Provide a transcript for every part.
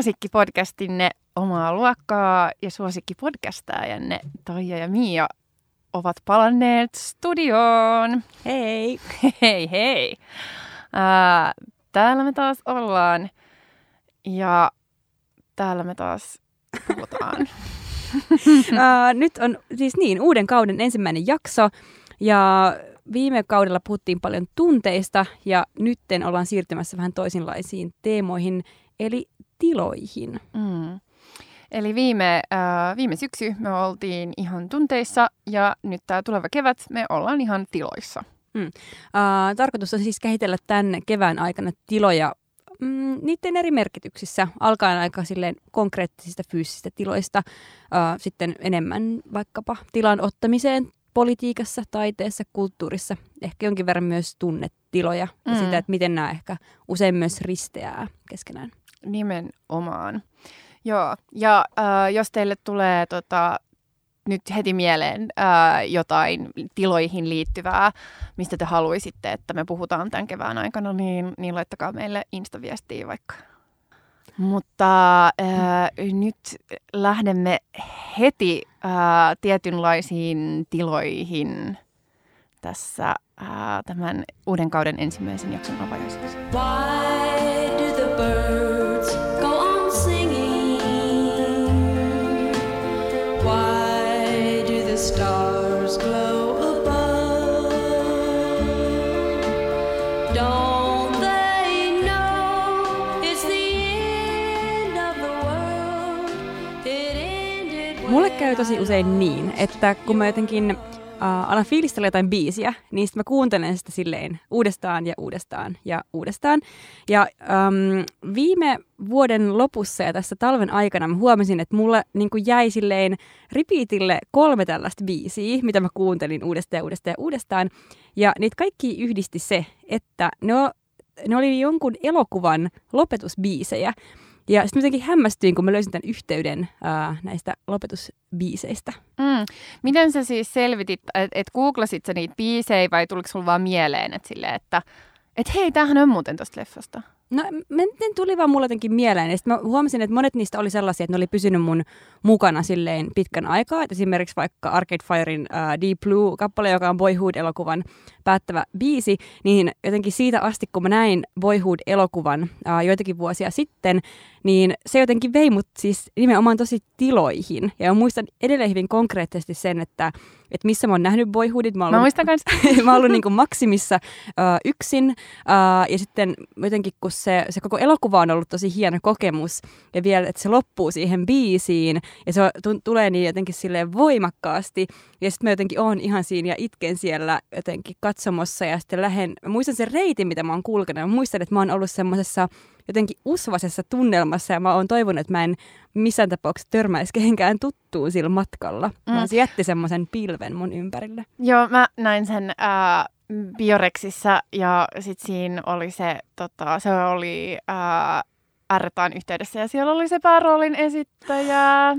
suosikkipodcastinne omaa luokkaa ja suosikkipodcastaajanne Taija ja Mia ovat palanneet studioon. Hei! Hei hei! Ää, täällä me taas ollaan ja täällä me taas puhutaan. uh, nyt on siis niin, uuden kauden ensimmäinen jakso ja viime kaudella puhuttiin paljon tunteista ja nytten ollaan siirtymässä vähän toisenlaisiin teemoihin, eli tiloihin. Mm. Eli viime, äh, viime syksy me oltiin ihan tunteissa ja nyt tämä tuleva kevät me ollaan ihan tiloissa. Mm. Uh, tarkoitus on siis kehitellä tämän kevään aikana tiloja mm, niiden eri merkityksissä, alkaen aika silleen konkreettisista fyysisistä tiloista, uh, sitten enemmän vaikkapa tilan ottamiseen politiikassa, taiteessa, kulttuurissa, ehkä jonkin verran myös tunnetiloja mm. ja sitä, että miten nämä ehkä usein myös risteää keskenään. Nimenomaan. Joo, ja äh, jos teille tulee tota, nyt heti mieleen äh, jotain tiloihin liittyvää, mistä te haluaisitte, että me puhutaan tämän kevään aikana, niin, niin laittakaa meille Insta-viestiä vaikka. Mutta äh, nyt lähdemme heti äh, tietynlaisiin tiloihin tässä äh, tämän uuden kauden ensimmäisen jakson avajaiseksi. Tosi usein niin, että kun mä jotenkin uh, alan fiilistellä jotain biisiä, niin sitten mä kuuntelen sitä silleen uudestaan ja uudestaan ja uudestaan. Ja um, viime vuoden lopussa ja tässä talven aikana mä huomasin, että mulle niin jäi silleen repeatille kolme tällaista biisiä, mitä mä kuuntelin uudestaan ja uudestaan ja uudestaan. Ja niitä kaikki yhdisti se, että ne, ne oli jonkun elokuvan lopetusbiisejä. Ja sitten jotenkin hämmästyin, kun mä löysin tämän yhteyden ää, näistä lopetusbiiseistä. Mm. Miten sä siis selvitit, että et googlasit sä niitä biisejä vai tuliko sulla vaan mieleen, että, silleen, että et hei, tämähän on muuten tosta leffasta? No ne tuli vaan mulle jotenkin mieleen. Ja sitten mä huomasin, että monet niistä oli sellaisia, että ne oli pysynyt mun mukana silleen pitkän aikaa. Et esimerkiksi vaikka Arcade Firein uh, Deep Blue-kappale, joka on Boyhood-elokuvan päättävä biisi, niin jotenkin siitä asti, kun mä näin Boyhood-elokuvan uh, joitakin vuosia sitten, niin se jotenkin vei mut siis nimenomaan tosi tiloihin. Ja mä muistan edelleen hyvin konkreettisesti sen, että, että missä mä oon nähnyt Boyhoodit. Mä, ollut, mä muistan kanssa. mä oon ollut niin Maksimissa uh, yksin. Uh, ja sitten jotenkin, kun se, se koko elokuva on ollut tosi hieno kokemus, ja vielä, että se loppuu siihen biisiin, ja se t- tulee niin jotenkin silleen voimakkaasti, ja sitten mä jotenkin oon ihan siinä ja itken siellä jotenkin katsomossa, ja sitten lähden, mä muistan sen reitin, mitä mä oon kulkenut, mä muistan, että mä oon ollut semmoisessa jotenkin usvasessa tunnelmassa ja mä oon toivonut, että mä en missään tapauksessa törmäisi kehenkään tuttuun sillä matkalla. Mm. Vaan se jätti semmoisen pilven mun ympärille. Joo, mä näin sen äh, Bioreksissa ja sitten siinä oli se, tota, se oli äh, R-taan yhteydessä ja siellä oli se pääroolin esittäjä.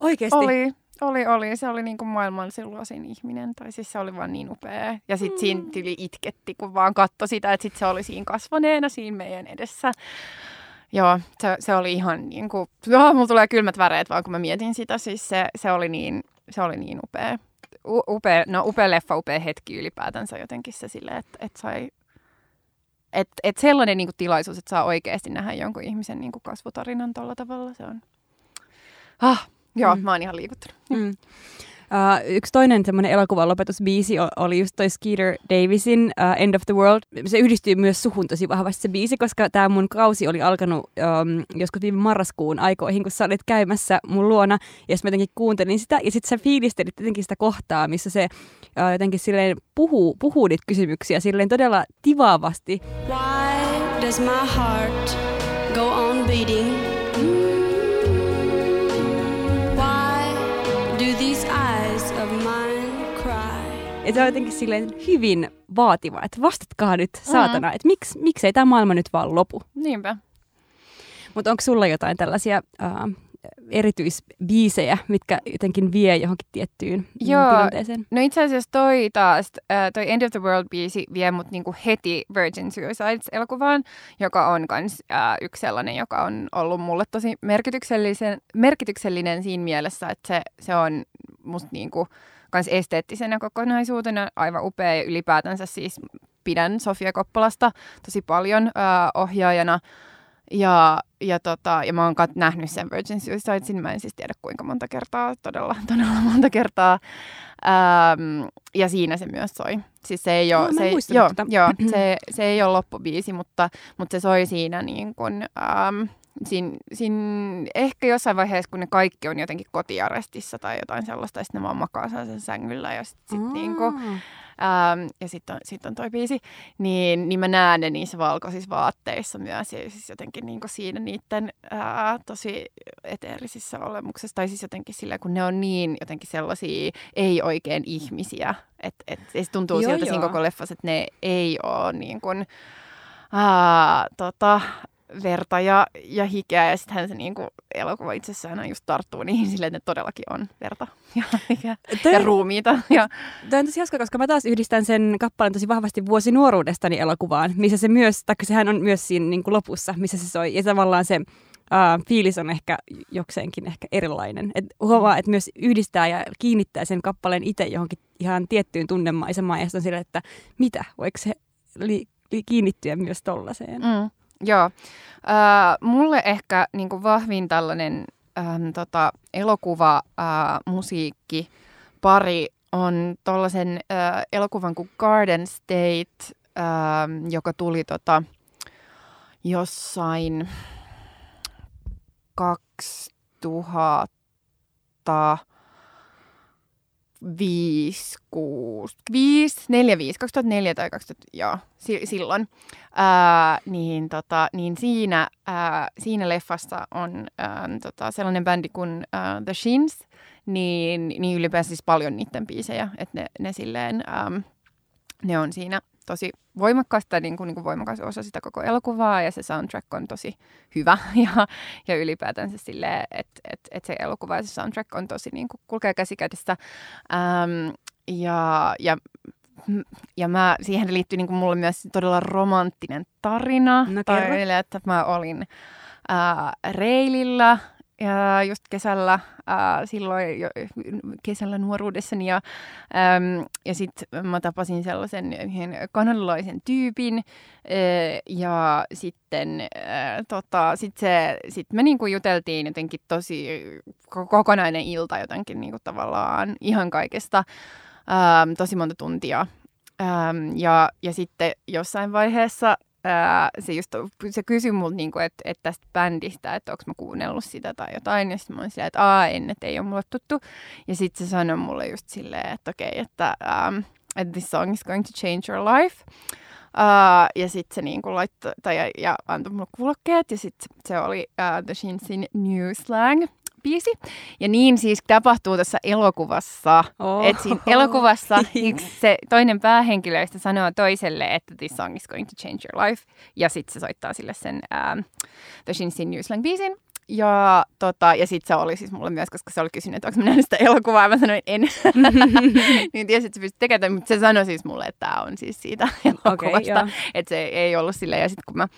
Oikeesti? Oli. Oli, oli. Se oli niin kuin maailman silloisin ihminen. Tai siis se oli vaan niin upea. Ja sitten mm. siinä tyli itketti, kun vaan katsoi sitä, että sit se oli siinä kasvaneena siinä meidän edessä. Joo, se, se oli ihan niin kuin... Joo, mulla tulee kylmät väreet vaan, kun mä mietin sitä. Siis se, se, oli, niin, se oli niin upea. U, upea. No upea leffa, upea hetki ylipäätänsä jotenkin se silleen, että et sai... Että et sellainen niin kuin, tilaisuus, että saa oikeasti nähdä jonkun ihmisen niin kuin, kasvutarinan tuolla tavalla, se on... Ah, Joo, mm. mä oon ihan liikuttunut. Mm. Uh, yksi toinen semmoinen elokuvan lopetusbiisi oli just toi Skeeter Davisin uh, End of the World. Se yhdistyy myös suhun tosi vahvasti se biisi, koska tämä mun kausi oli alkanut um, joskus viime marraskuun aikoihin, kun sä olit käymässä mun luona. Ja sitten mä jotenkin kuuntelin sitä ja sitten sä fiilistelit jotenkin sitä kohtaa, missä se uh, jotenkin silleen puhuu, puhuu niitä kysymyksiä silleen todella tivaavasti. Why does my heart go on beating? Ja se on jotenkin silleen hyvin vaativa, että vastatkaa nyt saatana, mm. että miksi, miksei tämä maailma nyt vaan lopu. Niinpä. Mutta onko sulla jotain tällaisia uh, erityisbiisejä, mitkä jotenkin vie johonkin tiettyyn Joo. tilanteeseen? No itse asiassa toi taas, äh, toi End of the World-biisi vie mut niinku heti Virgin Suicides-elokuvaan, joka on kans äh, yksi sellainen, joka on ollut mulle tosi merkityksellisen, merkityksellinen siinä mielessä, että se, se on musta niinku kans esteettisenä kokonaisuutena aivan upea ja ylipäätänsä siis pidän Sofia Koppolasta tosi paljon äh, ohjaajana. Ja, ja, tota, ja mä oon kat- nähnyt sen Virgin Suicidesin, mä en siis tiedä kuinka monta kertaa, todella, todella monta kertaa. Ähm, ja siinä se myös soi. Siis se ei ole, mä se, ei, joo, tota. joo, se, se ei ole loppubiisi, mutta, mutta se soi siinä niin kuin, ähm, siinä, siinä, ehkä jossain vaiheessa, kun ne kaikki on jotenkin kotiarestissa tai jotain sellaista, ja sitten ne vaan makaa sen sängyllä ja sitten sit, niin kuin, Ähm, ja sitten on, sit on toi biisi, niin, niin mä näen ne niissä valkoisissa vaatteissa myös, ja siis jotenkin niin siinä niiden ää, tosi eteerisissä olemuksessa, tai siis jotenkin sillä, kun ne on niin jotenkin sellaisia ei oikein ihmisiä, että et, et se tuntuu Joo, siltä joo. siinä koko leffassa, että ne ei ole niin kuin, ää, tota, verta ja, ja hikeä, ja sittenhän se niin kuin, elokuva itsessään on just tarttuu niihin silleen, että ne todellakin on verta ja hikeä Toi- ja ruumiita. Ja, Tämä on tosi hauska, koska mä taas yhdistän sen kappaleen tosi vahvasti vuosi nuoruudestani elokuvaan, missä se myös, tai sehän on myös siinä niin kuin lopussa, missä se soi. Ja tavallaan se uh, fiilis on ehkä jokseenkin ehkä erilainen. Et huomaa, että myös yhdistää ja kiinnittää sen kappaleen itse johonkin ihan tiettyyn tunnemaisemaan, ja sitten on sille, että mitä, voiko se li- kiinnittyä myös tollaiseen? Mm, joo. Äh, mulle ehkä niin kuin vahvin tällainen ähm, tota, elokuva, äh, musiikki, pari on tuollaisen äh, elokuvan kuin Garden State, äh, joka tuli tota, jossain 2000 5, 6, 5, 4, 5, 2004 tai 2000, joo, si- silloin, ää, niin, tota, niin siinä, ää, siinä leffassa on ää, tota, sellainen bändi kuin ää, The Shins, niin, niin ylipäänsä siis paljon niiden biisejä, että ne, ne silleen, äm, ne on siinä tosi voimakkaasta, niin kuin, niin kuin voimakas osa sitä koko elokuvaa ja se soundtrack on tosi hyvä ja, ja ylipäätänsä silleen, että et, et se elokuva ja se soundtrack on tosi niin kuin, kulkee käsikädessä ähm, ja, ja ja mä, siihen liittyy niin kuin mulle myös todella romanttinen tarina. No kerro. vielä, että mä olin ää, reilillä ja just kesällä, ää, silloin jo, kesällä nuoruudessani. Ja, äm, ja sitten mä tapasin sellaisen yhden kanadalaisen tyypin. Ää, ja sitten ää, tota, sit se, sit me niinku juteltiin jotenkin tosi ko- kokonainen ilta jotenkin niinku tavallaan ihan kaikesta. äm, tosi monta tuntia. Äm, ja, ja sitten jossain vaiheessa ää, se, just, se kysyi multa, niinku, että et tästä bändistä, että onko mä kuunnellut sitä tai jotain. Ja sitten mä olin silleen, että aa, en, että ei ole mulle tuttu. Ja sitten se sanoi mulle just silleen, että okei, okay, että um, että this song is going to change your life. Uh, ja sitten se niinku laittoi, tai ja, ja antoi mulle kuulokkeet, ja sitten se oli uh, The Shinsin New Slang biisi. Ja niin siis tapahtuu tässä elokuvassa. Oh. Että siinä elokuvassa yksi se toinen päähenkilöistä sanoo toiselle, että this song is going to change your life. Ja sitten se soittaa sille sen um, The Shinsin New Slang biisin. Ja, tota, ja sitten se oli siis mulle myös, koska se oli kysynyt, että onko mä nähnyt sitä elokuvaa, ja mä sanoin, en. niin tiesin, että se pystyy tekemään, mutta se sanoi siis mulle, että tämä on siis siitä elokuvasta. joo. että se ei ollut silleen. Ja sitten kun mä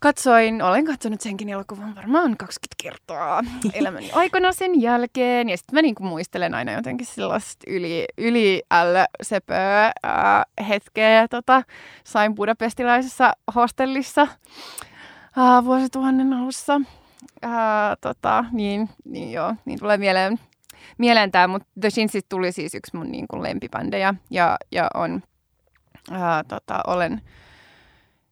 katsoin, olen katsonut senkin elokuvan varmaan 20 kertaa elämäni aikana sen jälkeen. Ja sitten mä niinku muistelen aina jotenkin sellaista yli, yli söpöä ää, hetkeä. Tota, sain budapestilaisessa hostellissa ää, vuosituhannen alussa. Ää, tota, niin, niin joo, niin tulee mieleen, mieleen tämä, mutta The Shinsit tuli siis yksi mun niin kuin lempibändejä ja, ja on, ää, tota, olen,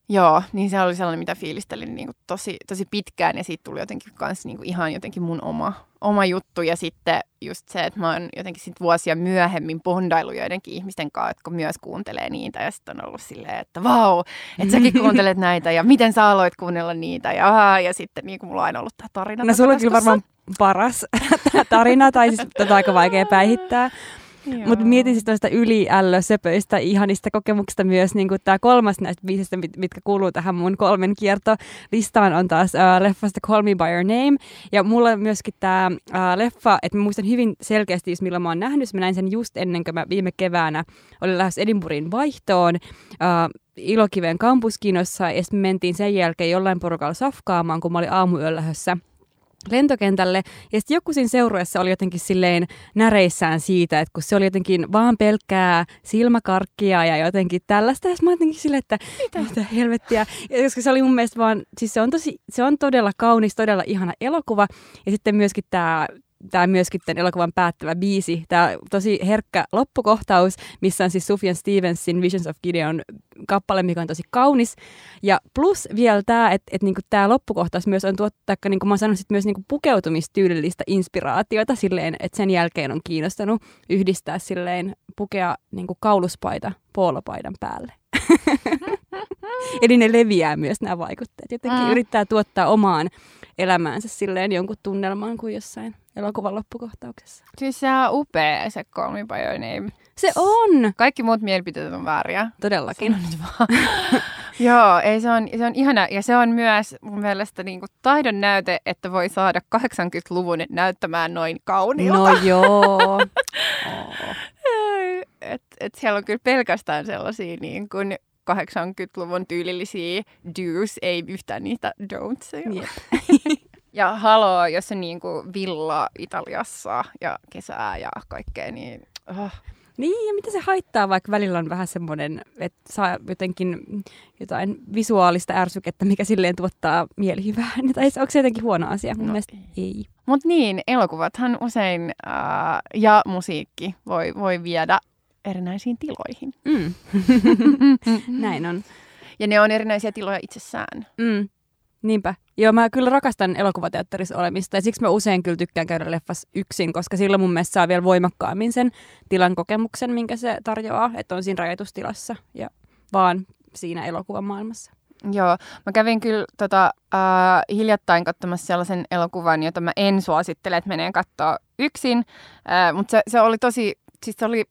joo, niin se oli sellainen, mitä fiilistelin niin kuin tosi, tosi pitkään ja siitä tuli jotenkin kans niin kuin ihan jotenkin mun oma, oma juttu ja sitten just se, että mä oon jotenkin sit vuosia myöhemmin bondailu joidenkin ihmisten kanssa, jotka myös kuuntelee niitä ja sitten on ollut silleen, että vau, että säkin kuuntelet näitä ja miten sä aloit kuunnella niitä ja, aah, ja sitten niin kuin mulla on aina ollut tämä tarina. No sulla on kyllä varmaan paras tarina, tai siis tota aika vaikea päihittää. Mutta mietin siis noista yliällösöpöistä ihanista kokemuksista myös niin tämä kolmas näistä biisistä, mit, mitkä kuuluu tähän mun kolmen kiertolistaan, on taas uh, leffasta Call Me By Your Name. Ja mulla myöskin tämä uh, leffa, että mä muistan hyvin selkeästi, milloin mä oon nähnyt. Mä näin sen just ennen kuin mä viime keväänä olin lähes Edinburghin vaihtoon. Uh, Ilokiven kampuskinossa ja sitten mentiin sen jälkeen jollain porukalla safkaamaan, kun mä olin aamuyöllä lentokentälle. Ja sitten joku siinä seurueessa oli jotenkin silleen näreissään siitä, että kun se oli jotenkin vaan pelkkää silmäkarkkia ja jotenkin tällaista. Ja mä jotenkin silleen, että mitä, mitä helvettiä. Ja koska se oli mun mielestä vaan, siis se on, tosi, se on todella kaunis, todella ihana elokuva. Ja sitten myöskin tämä tämä myöskin tämän elokuvan päättävä biisi, tämä tosi herkkä loppukohtaus, missä on siis Sufjan Stevensin Visions of Gideon kappale, mikä on tosi kaunis. Ja plus vielä tämä, että et niinku tämä loppukohtaus myös on tuottaa, niin kuin mä sanon, sit myös niinku pukeutumistyylillistä inspiraatiota silleen, että sen jälkeen on kiinnostanut yhdistää silleen pukea niinku kauluspaita poolopaidan päälle. Eli ne leviää myös nämä vaikutteet. Jotenkin mm. yrittää tuottaa omaan elämäänsä silleen jonkun tunnelmaan kuin jossain elokuvan loppukohtauksessa. Siis se on upea se Name. Se on! Kaikki muut mielipiteet on vääriä. Todellakin. Joo, ei, se, on, se on ihana. Ja se on myös mun mielestä niin kuin taidon näyte, että voi saada 80-luvun näyttämään noin kauniilta. No joo. oh. et, et siellä on kyllä pelkästään sellaisia niin kuin 80-luvun tyylillisiä do's, ei yhtään niitä don'tseja. Yep. ja haloo, jos on niin kuin villa Italiassa ja kesää ja kaikkea, niin... Oh. Niin, ja mitä se haittaa, vaikka välillä on vähän semmoinen, että saa jotenkin jotain visuaalista ärsykettä, mikä silleen tuottaa mielihyvää. Tai onko se jotenkin huono asia? Mun no, mielestä ei. ei. Mutta niin, elokuvathan usein äh, ja musiikki voi, voi viedä erinäisiin tiloihin. Mm. Näin on. Ja ne on erinäisiä tiloja itsessään. Mm. Niinpä. Joo, mä kyllä rakastan elokuvateatterissa olemista ja siksi mä usein kyllä tykkään käydä leffas yksin, koska silloin mun mielestä saa vielä voimakkaammin sen tilan kokemuksen, minkä se tarjoaa, että on siinä rajoitustilassa ja vaan siinä elokuvan maailmassa. Joo, mä kävin kyllä tota, äh, hiljattain katsomassa sellaisen elokuvan, jota mä en suosittele, että menee katsoa yksin, äh, mutta se, se oli tosi, siis se oli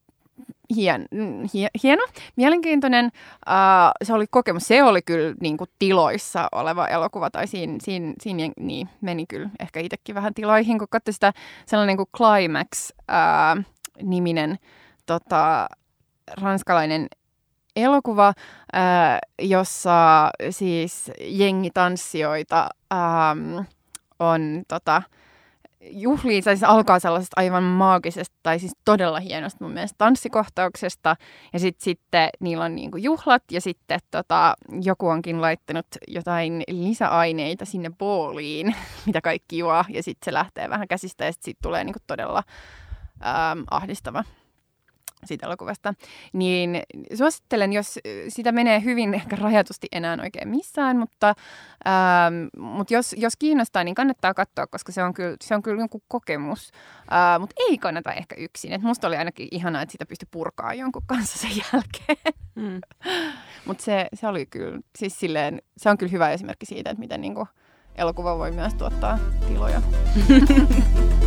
hien, hien, hieno, mielenkiintoinen. Uh, se oli kokemus. Se oli kyllä niin kuin, tiloissa oleva elokuva, tai siinä, siinä, siinä niin, meni kyllä ehkä itsekin vähän tiloihin, kun katsoi sitä sellainen kuin Climax-niminen uh, tota, ranskalainen elokuva, uh, jossa siis jengi tanssijoita um, on tota, juhliin, tai siis alkaa sellaisesta aivan maagisesta, tai siis todella hienosta mun mielestä tanssikohtauksesta, ja sitten sitten niillä on niinku juhlat, ja sitten tota, joku onkin laittanut jotain lisäaineita sinne booliin, mitä kaikki juo, ja sitten se lähtee vähän käsistä, ja sitten siitä tulee niinku todella ähm, ahdistava siitä elokuvasta, niin suosittelen, jos sitä menee hyvin ehkä rajatusti enää oikein missään, mutta, ähm, mutta jos, jos kiinnostaa, niin kannattaa katsoa, koska se on kyllä, se on kyllä jonkun kokemus, äh, mutta ei kannata ehkä yksin. Et musta oli ainakin ihanaa, että sitä pystyi purkaa jonkun kanssa sen jälkeen. Mm. mutta se, se oli kyllä, siis silleen, se on kyllä hyvä esimerkki siitä, että miten niinku elokuva voi myös tuottaa tiloja.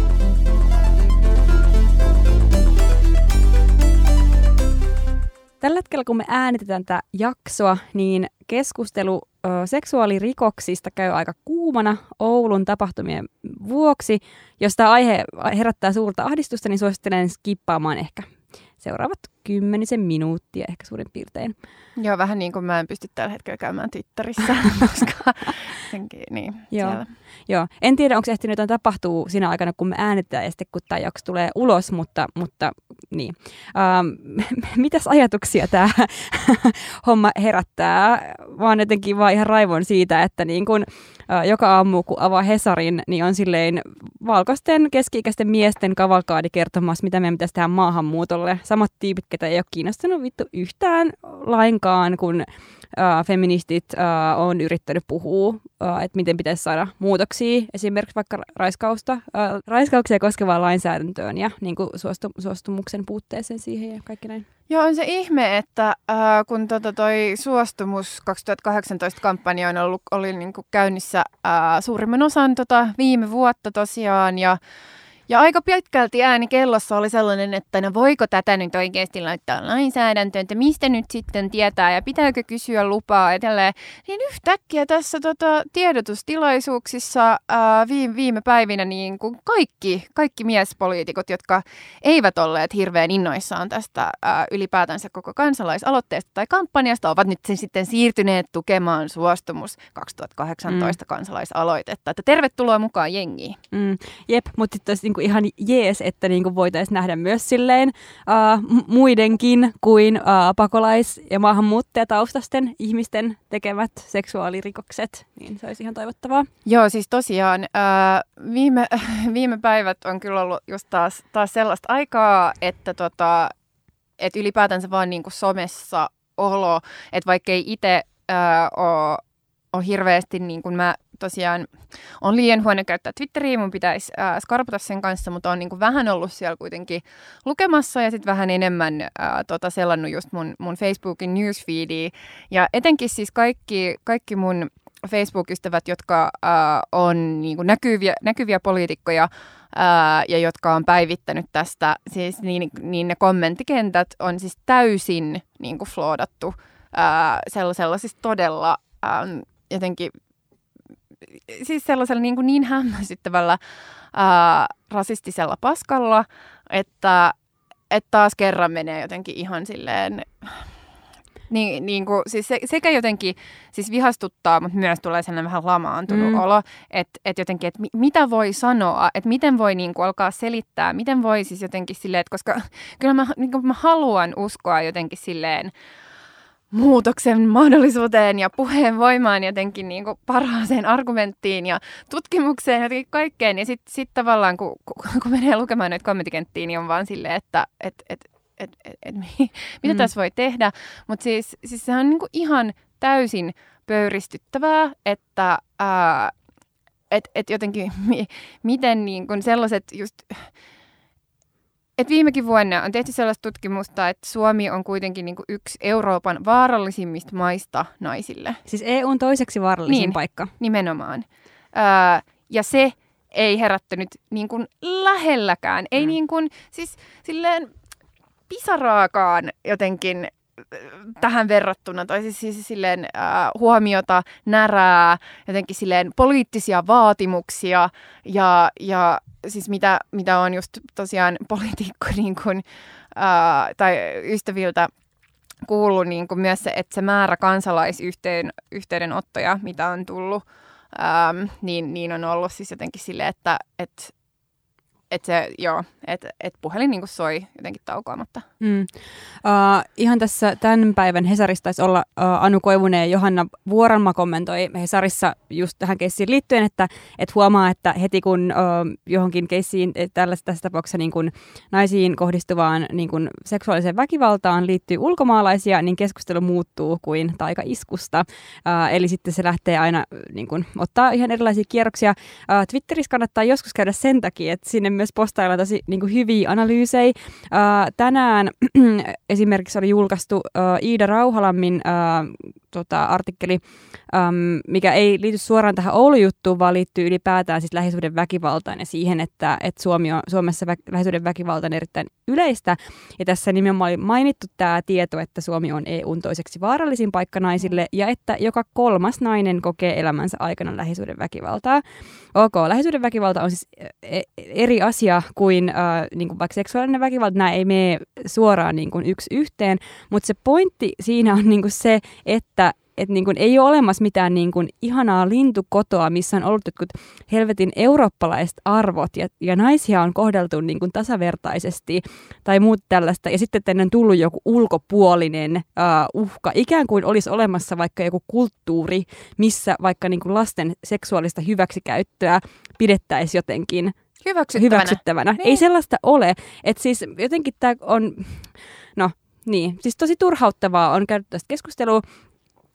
Tällä hetkellä, kun me äänitetään tätä jaksoa, niin keskustelu ö, seksuaalirikoksista käy aika kuumana Oulun tapahtumien vuoksi. Jos tämä aihe herättää suurta ahdistusta, niin suosittelen skippaamaan ehkä seuraavat kymmenisen minuuttia ehkä suurin piirtein. Joo, vähän niin kuin mä en pysty tällä hetkellä käymään Twitterissä, koska senkin, niin, Joo. Joo. En tiedä, onko ehtinyt jotain tapahtuu siinä aikana, kun me äänetään ja sitten kun tämä jakso tulee ulos, mutta, mutta niin. Ähm, mitäs ajatuksia tämä homma herättää? Vaan jotenkin vaan ihan raivon siitä, että niin kun, joka aamu kun avaa Hesarin, niin on silleen valkoisten keski-ikäisten miesten kavalkaadi kertomassa, mitä meidän pitäisi tehdä maahanmuutolle. Samat tyypit, ketä ei ole kiinnostanut vittu yhtään lainkaan, kun äh, feministit äh, on yrittänyt puhua, äh, että miten pitäisi saada muutoksia esimerkiksi vaikka raiskausta, äh, raiskauksia koskevaan lainsäädäntöön ja niin kuin suostu, suostumuksen puutteeseen siihen ja kaikki näin. Joo, on se ihme, että äh, kun tota toi suostumus 2018-kampanja on ollut, oli niin kuin käynnissä äh, suurimman osan tota viime vuotta tosiaan ja Ja aika pitkälti ääni kellossa oli sellainen, että no voiko tätä nyt oikeasti laittaa lainsäädäntöön, että mistä nyt sitten tietää ja pitääkö kysyä lupaa edelleen. Niin yhtäkkiä tässä tota, tiedotustilaisuuksissa ää, viime, viime päivinä niin kuin kaikki, kaikki miespoliitikot, jotka eivät olleet hirveän innoissaan tästä ää, ylipäätänsä koko kansalaisaloitteesta tai kampanjasta, ovat nyt sitten siirtyneet tukemaan suostumus 2018 mm. kansalaisaloitetta. Että tervetuloa mukaan jengiin. Mm. Jep, mutta sitten olisi niinku ihan jees, että niinku voitaisiin nähdä myös silleen uh, muidenkin kuin uh, pakolais- ja maahanmuuttajataustasten ihmisten tekemät seksuaalirikokset. Niin se olisi ihan toivottavaa. Joo, siis tosiaan uh, viime, viime päivät on kyllä ollut just taas, taas sellaista aikaa, että tota, et ylipäätänsä vaan niinku somessa olo, että vaikka ei itse ole, ole hirveästi, niin kuin mä tosiaan on liian huono käyttää Twitteriä, mun pitäisi äh, skarpata sen kanssa, mutta on niin kuin vähän ollut siellä kuitenkin lukemassa ja sitten vähän enemmän äh, tota, selannut just mun, mun Facebookin newsfeedia. Ja etenkin siis kaikki, kaikki mun Facebook-ystävät, jotka äh, on niin kuin näkyviä, näkyviä poliitikkoja, ää, ja jotka on päivittänyt tästä, siis niin, niin ne kommenttikentät on siis täysin niin kuin floodattu ää, sellaisella siis todella ää, jotenkin siis sellaisella niin, kuin niin hämmästyttävällä ää, rasistisella paskalla, että, että taas kerran menee jotenkin ihan silleen niin, niin kuin, siis se, sekä jotenkin siis vihastuttaa, mutta myös tulee sellainen vähän lamaantunut mm. olo, että et jotenkin, että mi, mitä voi sanoa, että miten voi niin kuin, alkaa selittää, miten voi siis jotenkin silleen, että koska kyllä mä, niin kuin, mä haluan uskoa jotenkin silleen, muutoksen mahdollisuuteen ja puheen voimaan jotenkin niin kuin parhaaseen argumenttiin ja tutkimukseen jotenkin kaikkeen. Ja sitten sit tavallaan, kun, kun menee lukemaan näitä kommenttikenttiä, niin on vaan silleen, että et, et, et, et, et, mitä mm. tässä voi tehdä. Mutta siis, siis sehän on niinku ihan täysin pöyristyttävää, että ää, et, et jotenkin mi, miten niinku sellaiset just... Et viimekin vuonna on tehty sellaista tutkimusta, että Suomi on kuitenkin niinku yksi Euroopan vaarallisimmista maista naisille. Siis EUn toiseksi vaarallisin niin, paikka. nimenomaan. Ää, ja se ei herättänyt niin kuin lähelläkään. Ei mm. niin kuin, siis silleen pisaraakaan jotenkin tähän verrattuna, tai siis, siis silleen äh, huomiota, närää, jotenkin silleen poliittisia vaatimuksia ja, ja siis mitä, mitä on just tosiaan poliitikko niin äh, tai ystäviltä kuullut niin kuin myös se, että se määrä kansalaisyhteydenottoja, mitä on tullut, ähm, niin, niin on ollut siis jotenkin silleen, että, että että se, joo, että et puhelin niinku soi jotenkin taukoamatta. Mm. Uh, ihan tässä tämän päivän Hesarissa taisi olla uh, Anu Koivunen ja Johanna Vuoranma kommentoi Hesarissa just tähän keissiin liittyen, että et huomaa, että heti kun uh, johonkin keissiin tällaisessa tässä tapauksessa niin kun naisiin kohdistuvaan niin kun seksuaaliseen väkivaltaan liittyy ulkomaalaisia, niin keskustelu muuttuu kuin taikaiskusta. Uh, eli sitten se lähtee aina niin kun, ottaa ihan erilaisia kierroksia. Uh, Twitterissä kannattaa joskus käydä sen takia, että sinne myös postailla tosi niin kuin hyviä analyysejä. Tänään esimerkiksi oli julkaistu Iida Rauhalammin uh, tota, artikkeli, um, mikä ei liity suoraan tähän Oulu-juttuun, vaan liittyy ylipäätään siis lähisuuden väkivaltaan ja siihen, että, että Suomi on, Suomessa vä, lähisuuden väkivalta on erittäin yleistä. Ja tässä nimenomaan oli mainittu tämä tieto, että Suomi on EUn toiseksi vaarallisin paikka naisille ja että joka kolmas nainen kokee elämänsä aikana lähisuuden väkivaltaa. Ok, lähisuuden väkivalta on siis e, eri asia kuin, äh, niin kuin vaikka seksuaalinen väkivalta. Nämä ei mene suoraan niin kuin yksi yhteen, mutta se pointti siinä on niin kuin se, että että niin kuin ei ole olemassa mitään niin kuin ihanaa lintukotoa, missä on ollut jotkut helvetin eurooppalaiset arvot ja, ja naisia on kohdeltu niin kuin tasavertaisesti tai muut tällaista. Ja sitten tänne on tullut joku ulkopuolinen uh, uhka, ikään kuin olisi olemassa vaikka joku kulttuuri, missä vaikka niin kuin lasten seksuaalista hyväksikäyttöä pidettäisiin jotenkin hyväksyttävänä. hyväksyttävänä. Niin. Ei sellaista ole. Että siis jotenkin tämä on, no niin, siis tosi turhauttavaa on käydä tästä keskustelua.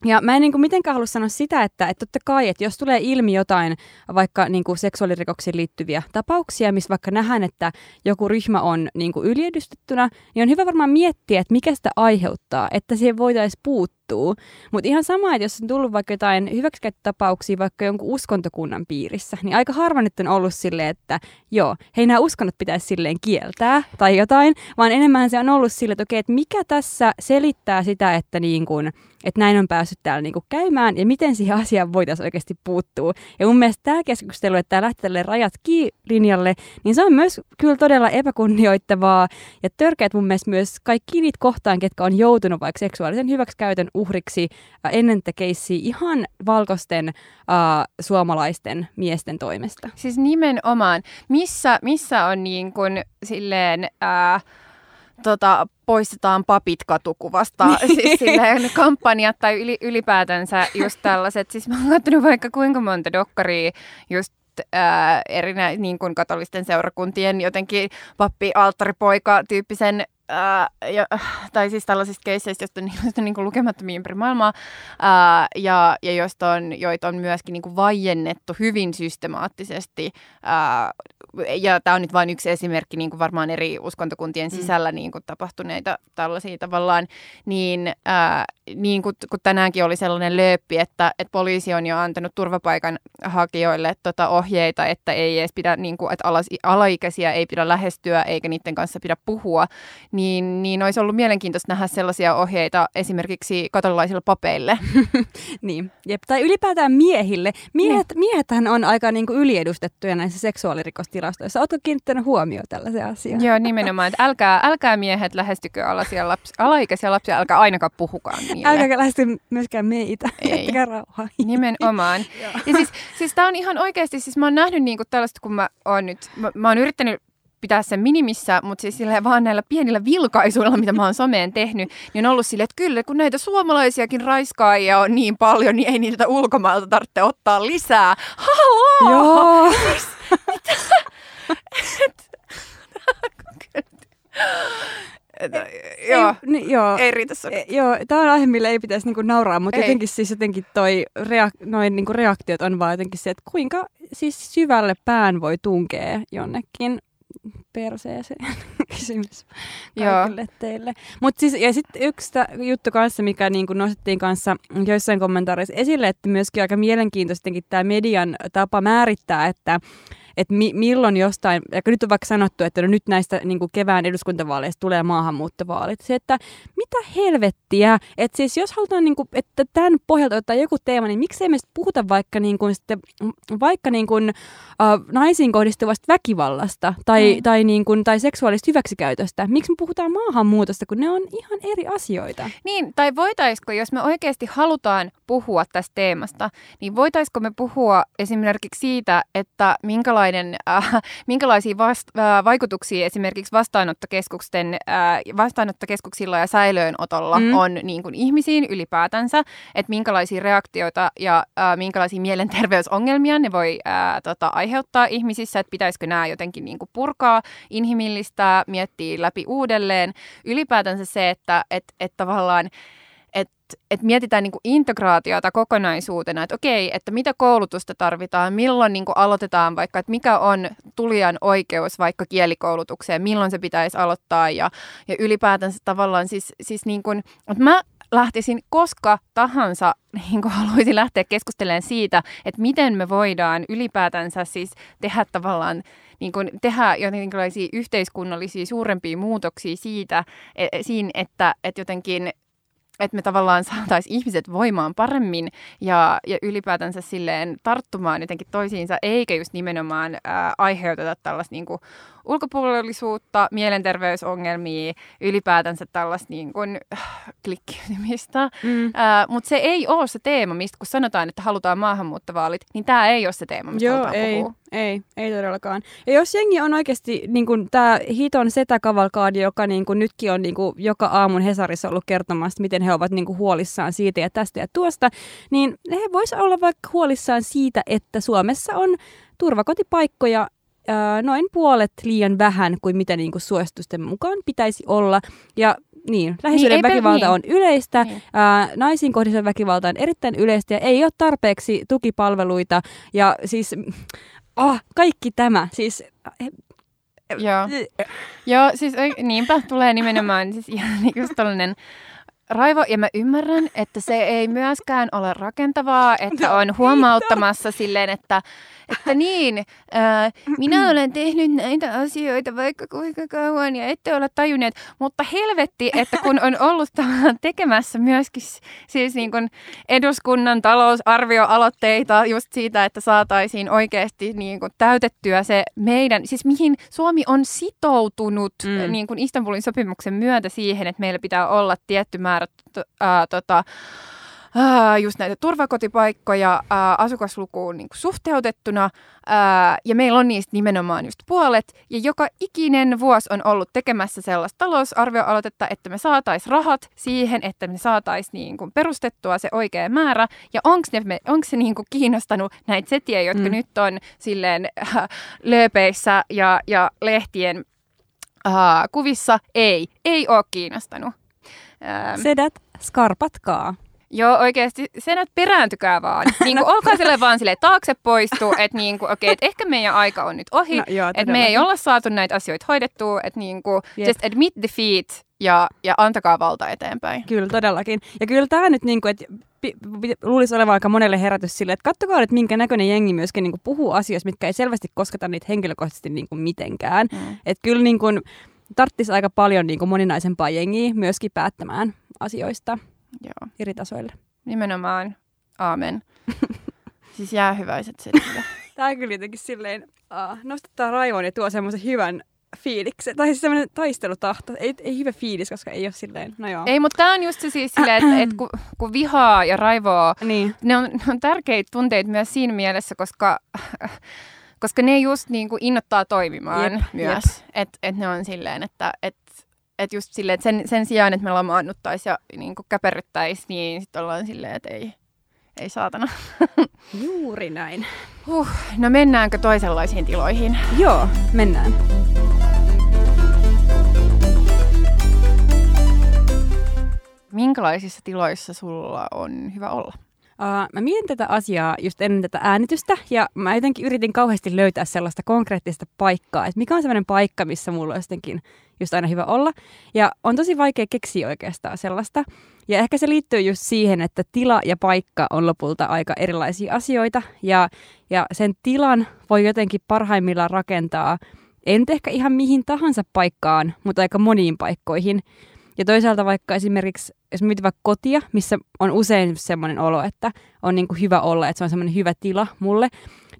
Ja mä en niin kuin mitenkään halua sanoa sitä, että, että totta kai, että jos tulee ilmi jotain vaikka niin kuin seksuaalirikoksiin liittyviä tapauksia, missä vaikka nähdään, että joku ryhmä on niin kuin yliedustettuna, niin on hyvä varmaan miettiä, että mikä sitä aiheuttaa, että siihen voitaisiin puuttua muuttuu. Mutta ihan sama, että jos on tullut vaikka jotain hyväksikäyttötapauksia vaikka jonkun uskontokunnan piirissä, niin aika harva nyt on ollut silleen, että joo, hei nämä uskonnot pitäisi silleen kieltää tai jotain, vaan enemmän se on ollut silleen, että okei, että mikä tässä selittää sitä, että niin kun, että näin on päässyt täällä niin kuin käymään ja miten siihen asiaan voitaisiin oikeasti puuttua. Ja mun mielestä tämä keskustelu, että tämä lähtee tälle rajat linjalle, niin se on myös kyllä todella epäkunnioittavaa ja törkeät mun mielestä myös kaikki niitä kohtaan, ketkä on joutunut vaikka seksuaalisen hyväksikäytön uhriksi ennen keissiä ihan valkoisten äh, suomalaisten miesten toimesta. Siis nimenomaan, missä, missä on niin kuin silleen... Äh, tota, poistetaan papit katukuvasta, siis silleen kampanjat tai yli, ylipäätänsä just tällaiset. Siis mä oon katsonut vaikka kuinka monta dokkaria just ää, erinä, niin kuin katolisten seurakuntien jotenkin pappi, alttaripoika tyyppisen Ää, ja, tai siis tällaisista keisseistä, joista on, joista on niin kuin lukemattomia ympäri maailmaa, ää, ja, ja joista on, joita on myöskin niin kuin vajennettu hyvin systemaattisesti. Ää, ja tämä on nyt vain yksi esimerkki niin kuin varmaan eri uskontokuntien mm. sisällä mm. niin kuin tapahtuneita tällaisia tavallaan, niin, ää, niin kuin, kun tänäänkin oli sellainen lööppi, että, että poliisi on jo antanut turvapaikan hakijoille tota ohjeita, että ei edes pidä, niin kuin, että alas, alaikäisiä ei pidä lähestyä eikä niiden kanssa pidä puhua, niin, niin olisi ollut mielenkiintoista nähdä sellaisia ohjeita esimerkiksi katolilaisille papeille. niin, Jep. tai ylipäätään miehille. Miehet, niin. Miehethän on aika niin kuin yliedustettuja näissä seksuaalirikostilastoissa. Oletko kiinnittänyt huomioon tällaisia asioita? Joo, nimenomaan. Että älkää, älkää miehet lähestykö alaisia lapsi, alaikäisiä lapsia, älkää ainakaan puhukaan niille. Älkää lähesty myöskään meitä. Ei. rauhaa. Nimenomaan. ja siis, siis tämä on ihan oikeasti, siis mä oon nähnyt niinku tällaista, kun mä oon nyt, mä, mä oon yrittänyt pitää sen minimissä, mutta siis vaan näillä pienillä vilkaisuilla, mitä mä oon someen tehnyt, niin on ollut silleen, että kyllä kun näitä suomalaisiakin raiskaajia on niin paljon, niin ei niitä ulkomailta tarvitse ottaa lisää. Haloo! Joo. Että, joo, ei, niin, joo, ei riitä E, joo, tämä on aihe, millä ei pitäisi niinku nauraa, mutta ei. jotenkin siis jotenkin toi reak- noin niinku reaktiot on vaan jotenkin se, että kuinka siis syvälle pään voi tunkea jonnekin perseeseen kysymys kaikille Joo. teille. Mut siis, ja sitten yksi juttu kanssa, mikä niin kuin nostettiin kanssa joissain kommentaareissa esille, että myöskin aika mielenkiintoista tämä median tapa määrittää, että että mi- milloin jostain, ja nyt on vaikka sanottu, että no nyt näistä niin kuin kevään eduskuntavaaleista tulee maahanmuuttovaalit. Se, että mitä helvettiä, että siis jos halutaan, niin kuin, että tämän pohjalta ottaa joku teema, niin miksei me puhuta vaikka, niin kuin, sitten, vaikka niin kuin, uh, naisiin kohdistuvasta väkivallasta tai, mm. tai, niin kuin, tai seksuaalista hyväksikäytöstä. Miksi me puhutaan maahanmuutosta, kun ne on ihan eri asioita? Niin, tai voitaisiko, jos me oikeasti halutaan puhua tästä teemasta, niin voitaisiko me puhua esimerkiksi siitä, että minkälainen, äh, minkälaisia vast, äh, vaikutuksia esimerkiksi vastaanottokeskusten, äh, vastaanottokeskuksilla ja säilöönotolla mm. on niin kuin ihmisiin ylipäätänsä, että minkälaisia reaktioita ja äh, minkälaisia mielenterveysongelmia ne voi äh, tota, aiheuttaa ihmisissä, että pitäisikö nämä jotenkin niin kuin purkaa, inhimillistää, miettiä läpi uudelleen. Ylipäätänsä se, että et, et tavallaan että et mietitään niinku integraatiota kokonaisuutena, että okei, että mitä koulutusta tarvitaan, milloin niinku aloitetaan vaikka, että mikä on tulijan oikeus vaikka kielikoulutukseen, milloin se pitäisi aloittaa ja, ja ylipäätänsä tavallaan siis, siis niin kuin, että mä lähtisin koska tahansa, niin kuin haluaisin lähteä keskustelemaan siitä, että miten me voidaan ylipäätänsä siis tehdä tavallaan niin kuin tehdä jotenkinlaisia yhteiskunnallisia suurempia muutoksia siitä, e, siinä, että, että jotenkin että me tavallaan saataisiin ihmiset voimaan paremmin ja, ja ylipäätänsä silleen tarttumaan jotenkin toisiinsa, eikä just nimenomaan ää, aiheuteta tällaista niin kuin ulkopuolisuutta, mielenterveysongelmia, ylipäätänsä tällaista niin kuin, äh, klikkiytymistä. Mm. Äh, Mutta se ei ole se teema, mistä kun sanotaan, että halutaan maahanmuuttovaalit, niin tämä ei ole se teema, mistä Joo, halutaan ei, puhua. ei, ei todellakaan. Ja jos jengi on oikeasti niin tämä hiton setäkavalkaadi, joka niin kuin nytkin on niin kuin joka aamun Hesarissa ollut kertomassa, miten he ovat niin kuin huolissaan siitä ja tästä ja tuosta, niin he voisivat olla vaikka huolissaan siitä, että Suomessa on turvakotipaikkoja noin puolet liian vähän kuin mitä niin kuin suositusten mukaan pitäisi olla. Ja niin, lähisuuden Niin, väkivalta niin. on yleistä, Niin. ää, naisiin kohdistuva väkivalta on erittäin yleistä ja ei ole tarpeeksi tukipalveluita ja siis oh, kaikki tämä. Siis, Joo. Joo, siis niinpä tulee nimenomaan siis ihan just tällainen raivo, ja mä ymmärrän, että se ei myöskään ole rakentavaa, että on huomauttamassa silleen, että, että niin, ää, minä olen tehnyt näitä asioita vaikka kuinka kauan ja ette ole tajunneet, mutta helvetti, että kun on ollut tekemässä myöskin siis niin kuin eduskunnan talousarvioaloitteita just siitä, että saataisiin oikeasti niin kuin täytettyä se meidän, siis mihin Suomi on sitoutunut Mm. niin kuin Istanbulin sopimuksen myötä siihen, että meillä pitää olla tietty määrä to, ää, tota, ää, just näitä turvakotipaikkoja ää, asukaslukuun niin suhteutettuna, ää, ja meillä on niistä nimenomaan just puolet, ja joka ikinen vuosi on ollut tekemässä sellaista talousarvioaloitetta, että me saataisiin rahat siihen, että me saataisiin niin kuin perustettua se oikea määrä, ja onko se niin kuin kiinnostanut näitä setiä, jotka Mm. mm. nyt on silleen äh, lööpeissä ja, ja lehtien äh, kuvissa? Ei, ei ole kiinnostanut. Ähm, sedät, skarpatkaa. Joo, oikeasti senät perääntykää vaan. Niin kuin, olkaa sille vaan sille taakse poistu, että niin kuin, okei, että ehkä meidän aika on nyt ohi, No, joo, että me ei olla saatu näitä asioita hoidettua, että niin kuin, Jep. just admit defeat ja, ja antakaa valta eteenpäin. Kyllä, todellakin. Ja kyllä tämä nyt, niin kuin, että luulisi olevan aika monelle herätys sille, että kattokaa nyt, minkä näköinen jengi myöskin niin kuin puhuu asioista, mitkä ei selvästi kosketa niitä henkilökohtaisesti niin kuin mitenkään. Mm. Että kyllä niin kuin, tarttisi aika paljon niin kuin moninaisempaa jengiä myöskin päättämään asioista Joo, eri tasoille. nimenomaan. Aamen. siis jäähyväiset sille. Tämä kyllä jotenkin silleen, uh, nostattaa raivoon ja tuo semmoisen hyvän fiiliksen, tai siis semmoinen taistelutahto. Ei, ei hyvä fiilis, koska ei ole silleen, no joo. Ei, mutta tämä on just se siis silleen, että, että kun, kun vihaa ja raivoa Niin, ne on, ne on tärkeitä tunteita myös siinä mielessä, koska, koska ne just niin kuin innoittaa toimimaan Jep, myös. Että et ne on silleen, että et, et just silleen, että sen, sen sijaan, että me lamaannuttaisiin ja niin kuin käperryttäisiin, niin sitten ollaan silleen, että ei, ei saatana. juuri näin. Huh, no mennäänkö toisenlaisiin tiloihin? Joo, mennään. Minkälaisissa tiloissa sulla on hyvä olla? Uh, mä mietin tätä asiaa just ennen tätä äänitystä ja mä jotenkin yritin kauheasti löytää sellaista konkreettista paikkaa, että mikä on sellainen paikka, missä mulla on jotenkin just aina hyvä olla. Ja on tosi vaikea keksiä oikeastaan sellaista. Ja ehkä se liittyy just siihen, että tila ja paikka on lopulta aika erilaisia asioita ja, ja sen tilan voi jotenkin parhaimmillaan rakentaa nyt ehkä ihan mihin tahansa paikkaan, mutta aika moniin paikkoihin. Ja toisaalta vaikka esimerkiksi, jos mietin vaikka kotia, missä on usein semmoinen olo, että on niin kuin hyvä olla, että se on semmoinen hyvä tila mulle,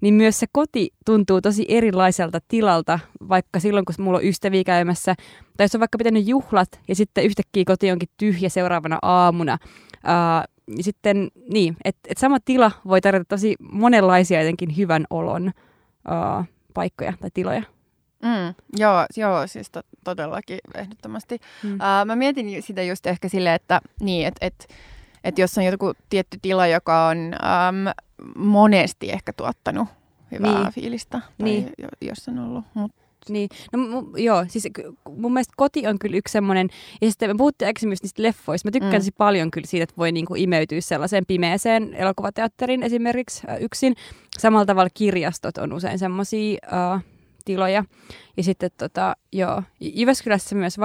niin myös se koti tuntuu tosi erilaiselta tilalta, vaikka silloin, kun mulla on ystäviä käymässä, tai jos on vaikka pitänyt juhlat, ja sitten yhtäkkiä koti onkin tyhjä seuraavana aamuna. Ää, ja sitten niin, että et sama tila voi tarjota tosi monenlaisia jotenkin hyvän olon ää, paikkoja tai tiloja. Mm, joo, joo, siis to, todellakin ehdottomasti. Mm. Uh, mä mietin sitä just ehkä silleen, että niin, että et, et jos on joku tietty tila, joka on um, monesti ehkä tuottanut hyvää Niin. fiilistä, tai Niin. jos on ollut. Mut, Niin, no mu, joo, siis mun mielestä koti on kyllä yksi semmoinen, ja sitten me puhuttiin aikaisemmin just niistä leffoista, mä tykkään Mm. tosi paljon kyllä siitä, että voi niinku imeytyä sellaiseen pimeeseen elokuvateatterin esimerkiksi äh, yksin. Samalla tavalla kirjastot on usein semmoisia äh, tiloja. Ja sitten tota, joo, Jyväskylässä myös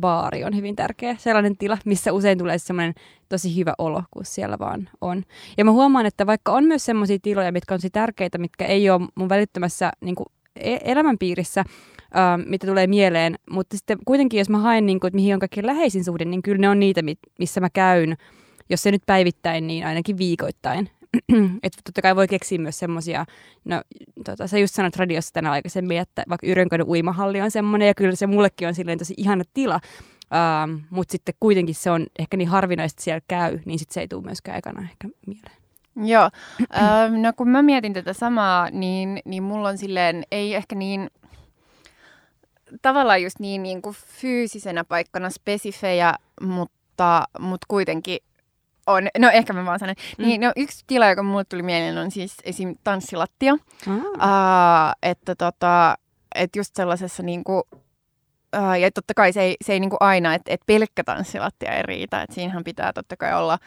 baari on hyvin tärkeä. Sellainen tila, missä usein tulee semmoinen tosi hyvä olo, kun siellä vaan on. Ja mä huomaan, että vaikka on myös semmoisia tiloja, mitkä on tärkeitä, mitkä ei ole mun välittömässä niin kuin e- elämänpiirissä, ähm, mitä tulee mieleen, mutta sitten kuitenkin, jos mä haen, niin kuin, että mihin on kaikkein läheisin suhde, niin kyllä ne on niitä, missä mä käyn, jos se nyt päivittäin, niin ainakin viikoittain. että totta kai voi keksiä myös semmoisia, no tota, sä just sanoit radiossa tänä aikaisemmin, että vaikka Yrjönkadun uimahalli on semmoinen, ja kyllä se mullekin on silleen tosi ihana tila, ähm, mutta sitten kuitenkin se on ehkä niin harvinaista, siellä käy, niin sitten se ei tule myöskään ekana ehkä mieleen. joo, um, no kun mä mietin tätä samaa, niin, niin mulla on silleen, ei ehkä niin, tavallaan just niin, niin kuin fyysisenä paikkana spesifejä, mutta, mutta kuitenkin on, no ehkä mä vaan sanon, Mm. mm. niin no yksi tila, joka mulle tuli mieleen on siis esim. tanssilattia. Ah. Uh, että tota, et just sellaisessa niinku, Uh, ja totta kai se ei, se ei niinku aina, että et pelkkä tanssilattia ei riitä. Et siinähän pitää totta kai olla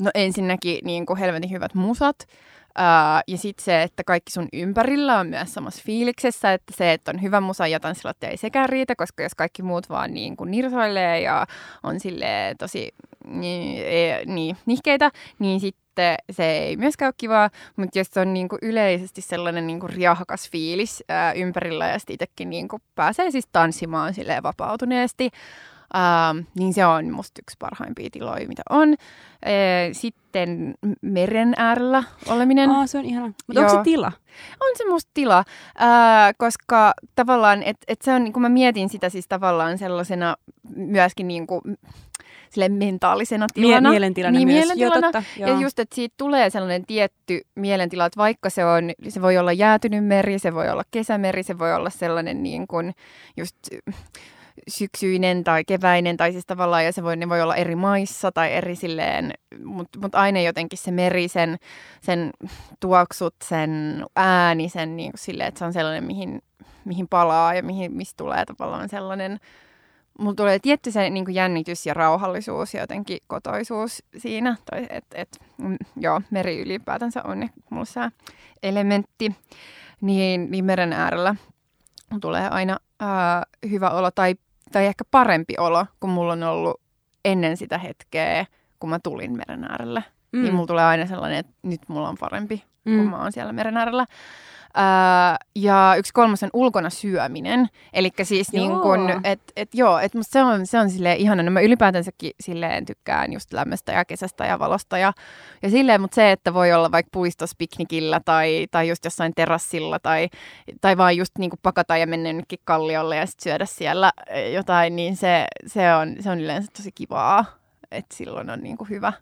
no ensinnäkin niinku helvetin hyvät musat. Uh, ja sitten se, että kaikki sun ympärillä on myös samassa fiiliksessä, että se, että on hyvä musa ja tanssilattia ei sekään riitä, koska jos kaikki muut vaan niin kuin nirsoilee ja on sille tosi niin, niin, nihkeitä, niin sitten se ei myöskään ole kivaa, mutta jos on niin kuin yleisesti sellainen niin kuin riahakas fiilis ää, ympärillä ja sitten itsekin niin kuin pääsee siis tanssimaan silleen vapautuneesti, Uh, niin se on musta yksi parhaimpia tiloja, mitä on. E, sitten meren äärellä oleminen. Aa, se on ihana. Mutta onko se tila? On se musta tila, uh, koska tavallaan, että et se on, niin kun mä mietin sitä siis tavallaan sellaisena myöskin niin kuin, sille mentaalisena tilana. Mie- mielentilana niin, myös. Mielentilana. Joo, totta, joo. Ja just, että siitä tulee sellainen tietty mielentila, että vaikka se on, se voi olla jäätynyt meri, se voi olla kesämeri, se voi olla sellainen niin kuin just syksyinen tai keväinen, tai siis tavallaan, ja se voi, ne voi olla eri maissa tai eri silleen, mutta mut aina jotenkin se meri, sen, sen tuoksut, sen ääni, sen niin kuin silleen, että se on sellainen, mihin, mihin palaa ja mihin, mistä tulee tavallaan sellainen, mulla tulee tietty se niin jännitys ja rauhallisuus ja jotenkin kotoisuus siinä. Tai et, et, mm, joo, meri ylipäätänsä on mulla se elementti. Niin, niin meren äärellä tulee aina ää, hyvä olo tai, tai ehkä parempi olo, kun mulla on ollut ennen sitä hetkeä, kun mä tulin meren äärelle. Mm. Niin mulla tulee aina sellainen, että nyt mulla on parempi, mm. kun mä oon siellä meren äärellä. Ää, ja yksi kolmas on ulkona syöminen. Eli siis joo. niin kun, et, et joo, et musta se on, se on silleen ihana. No mä ylipäätänsäkin silleen tykkään just lämmöstä ja kesästä ja valosta ja, ja silleen, mutta se, että voi olla vaikka puistossa piknikillä tai, tai just jossain terassilla tai, tai vaan just niin pakata ja mennä jonnekin kalliolle ja sit syödä siellä jotain, niin se, se, on, se on yleensä tosi kivaa. Että silloin on niin hyvä,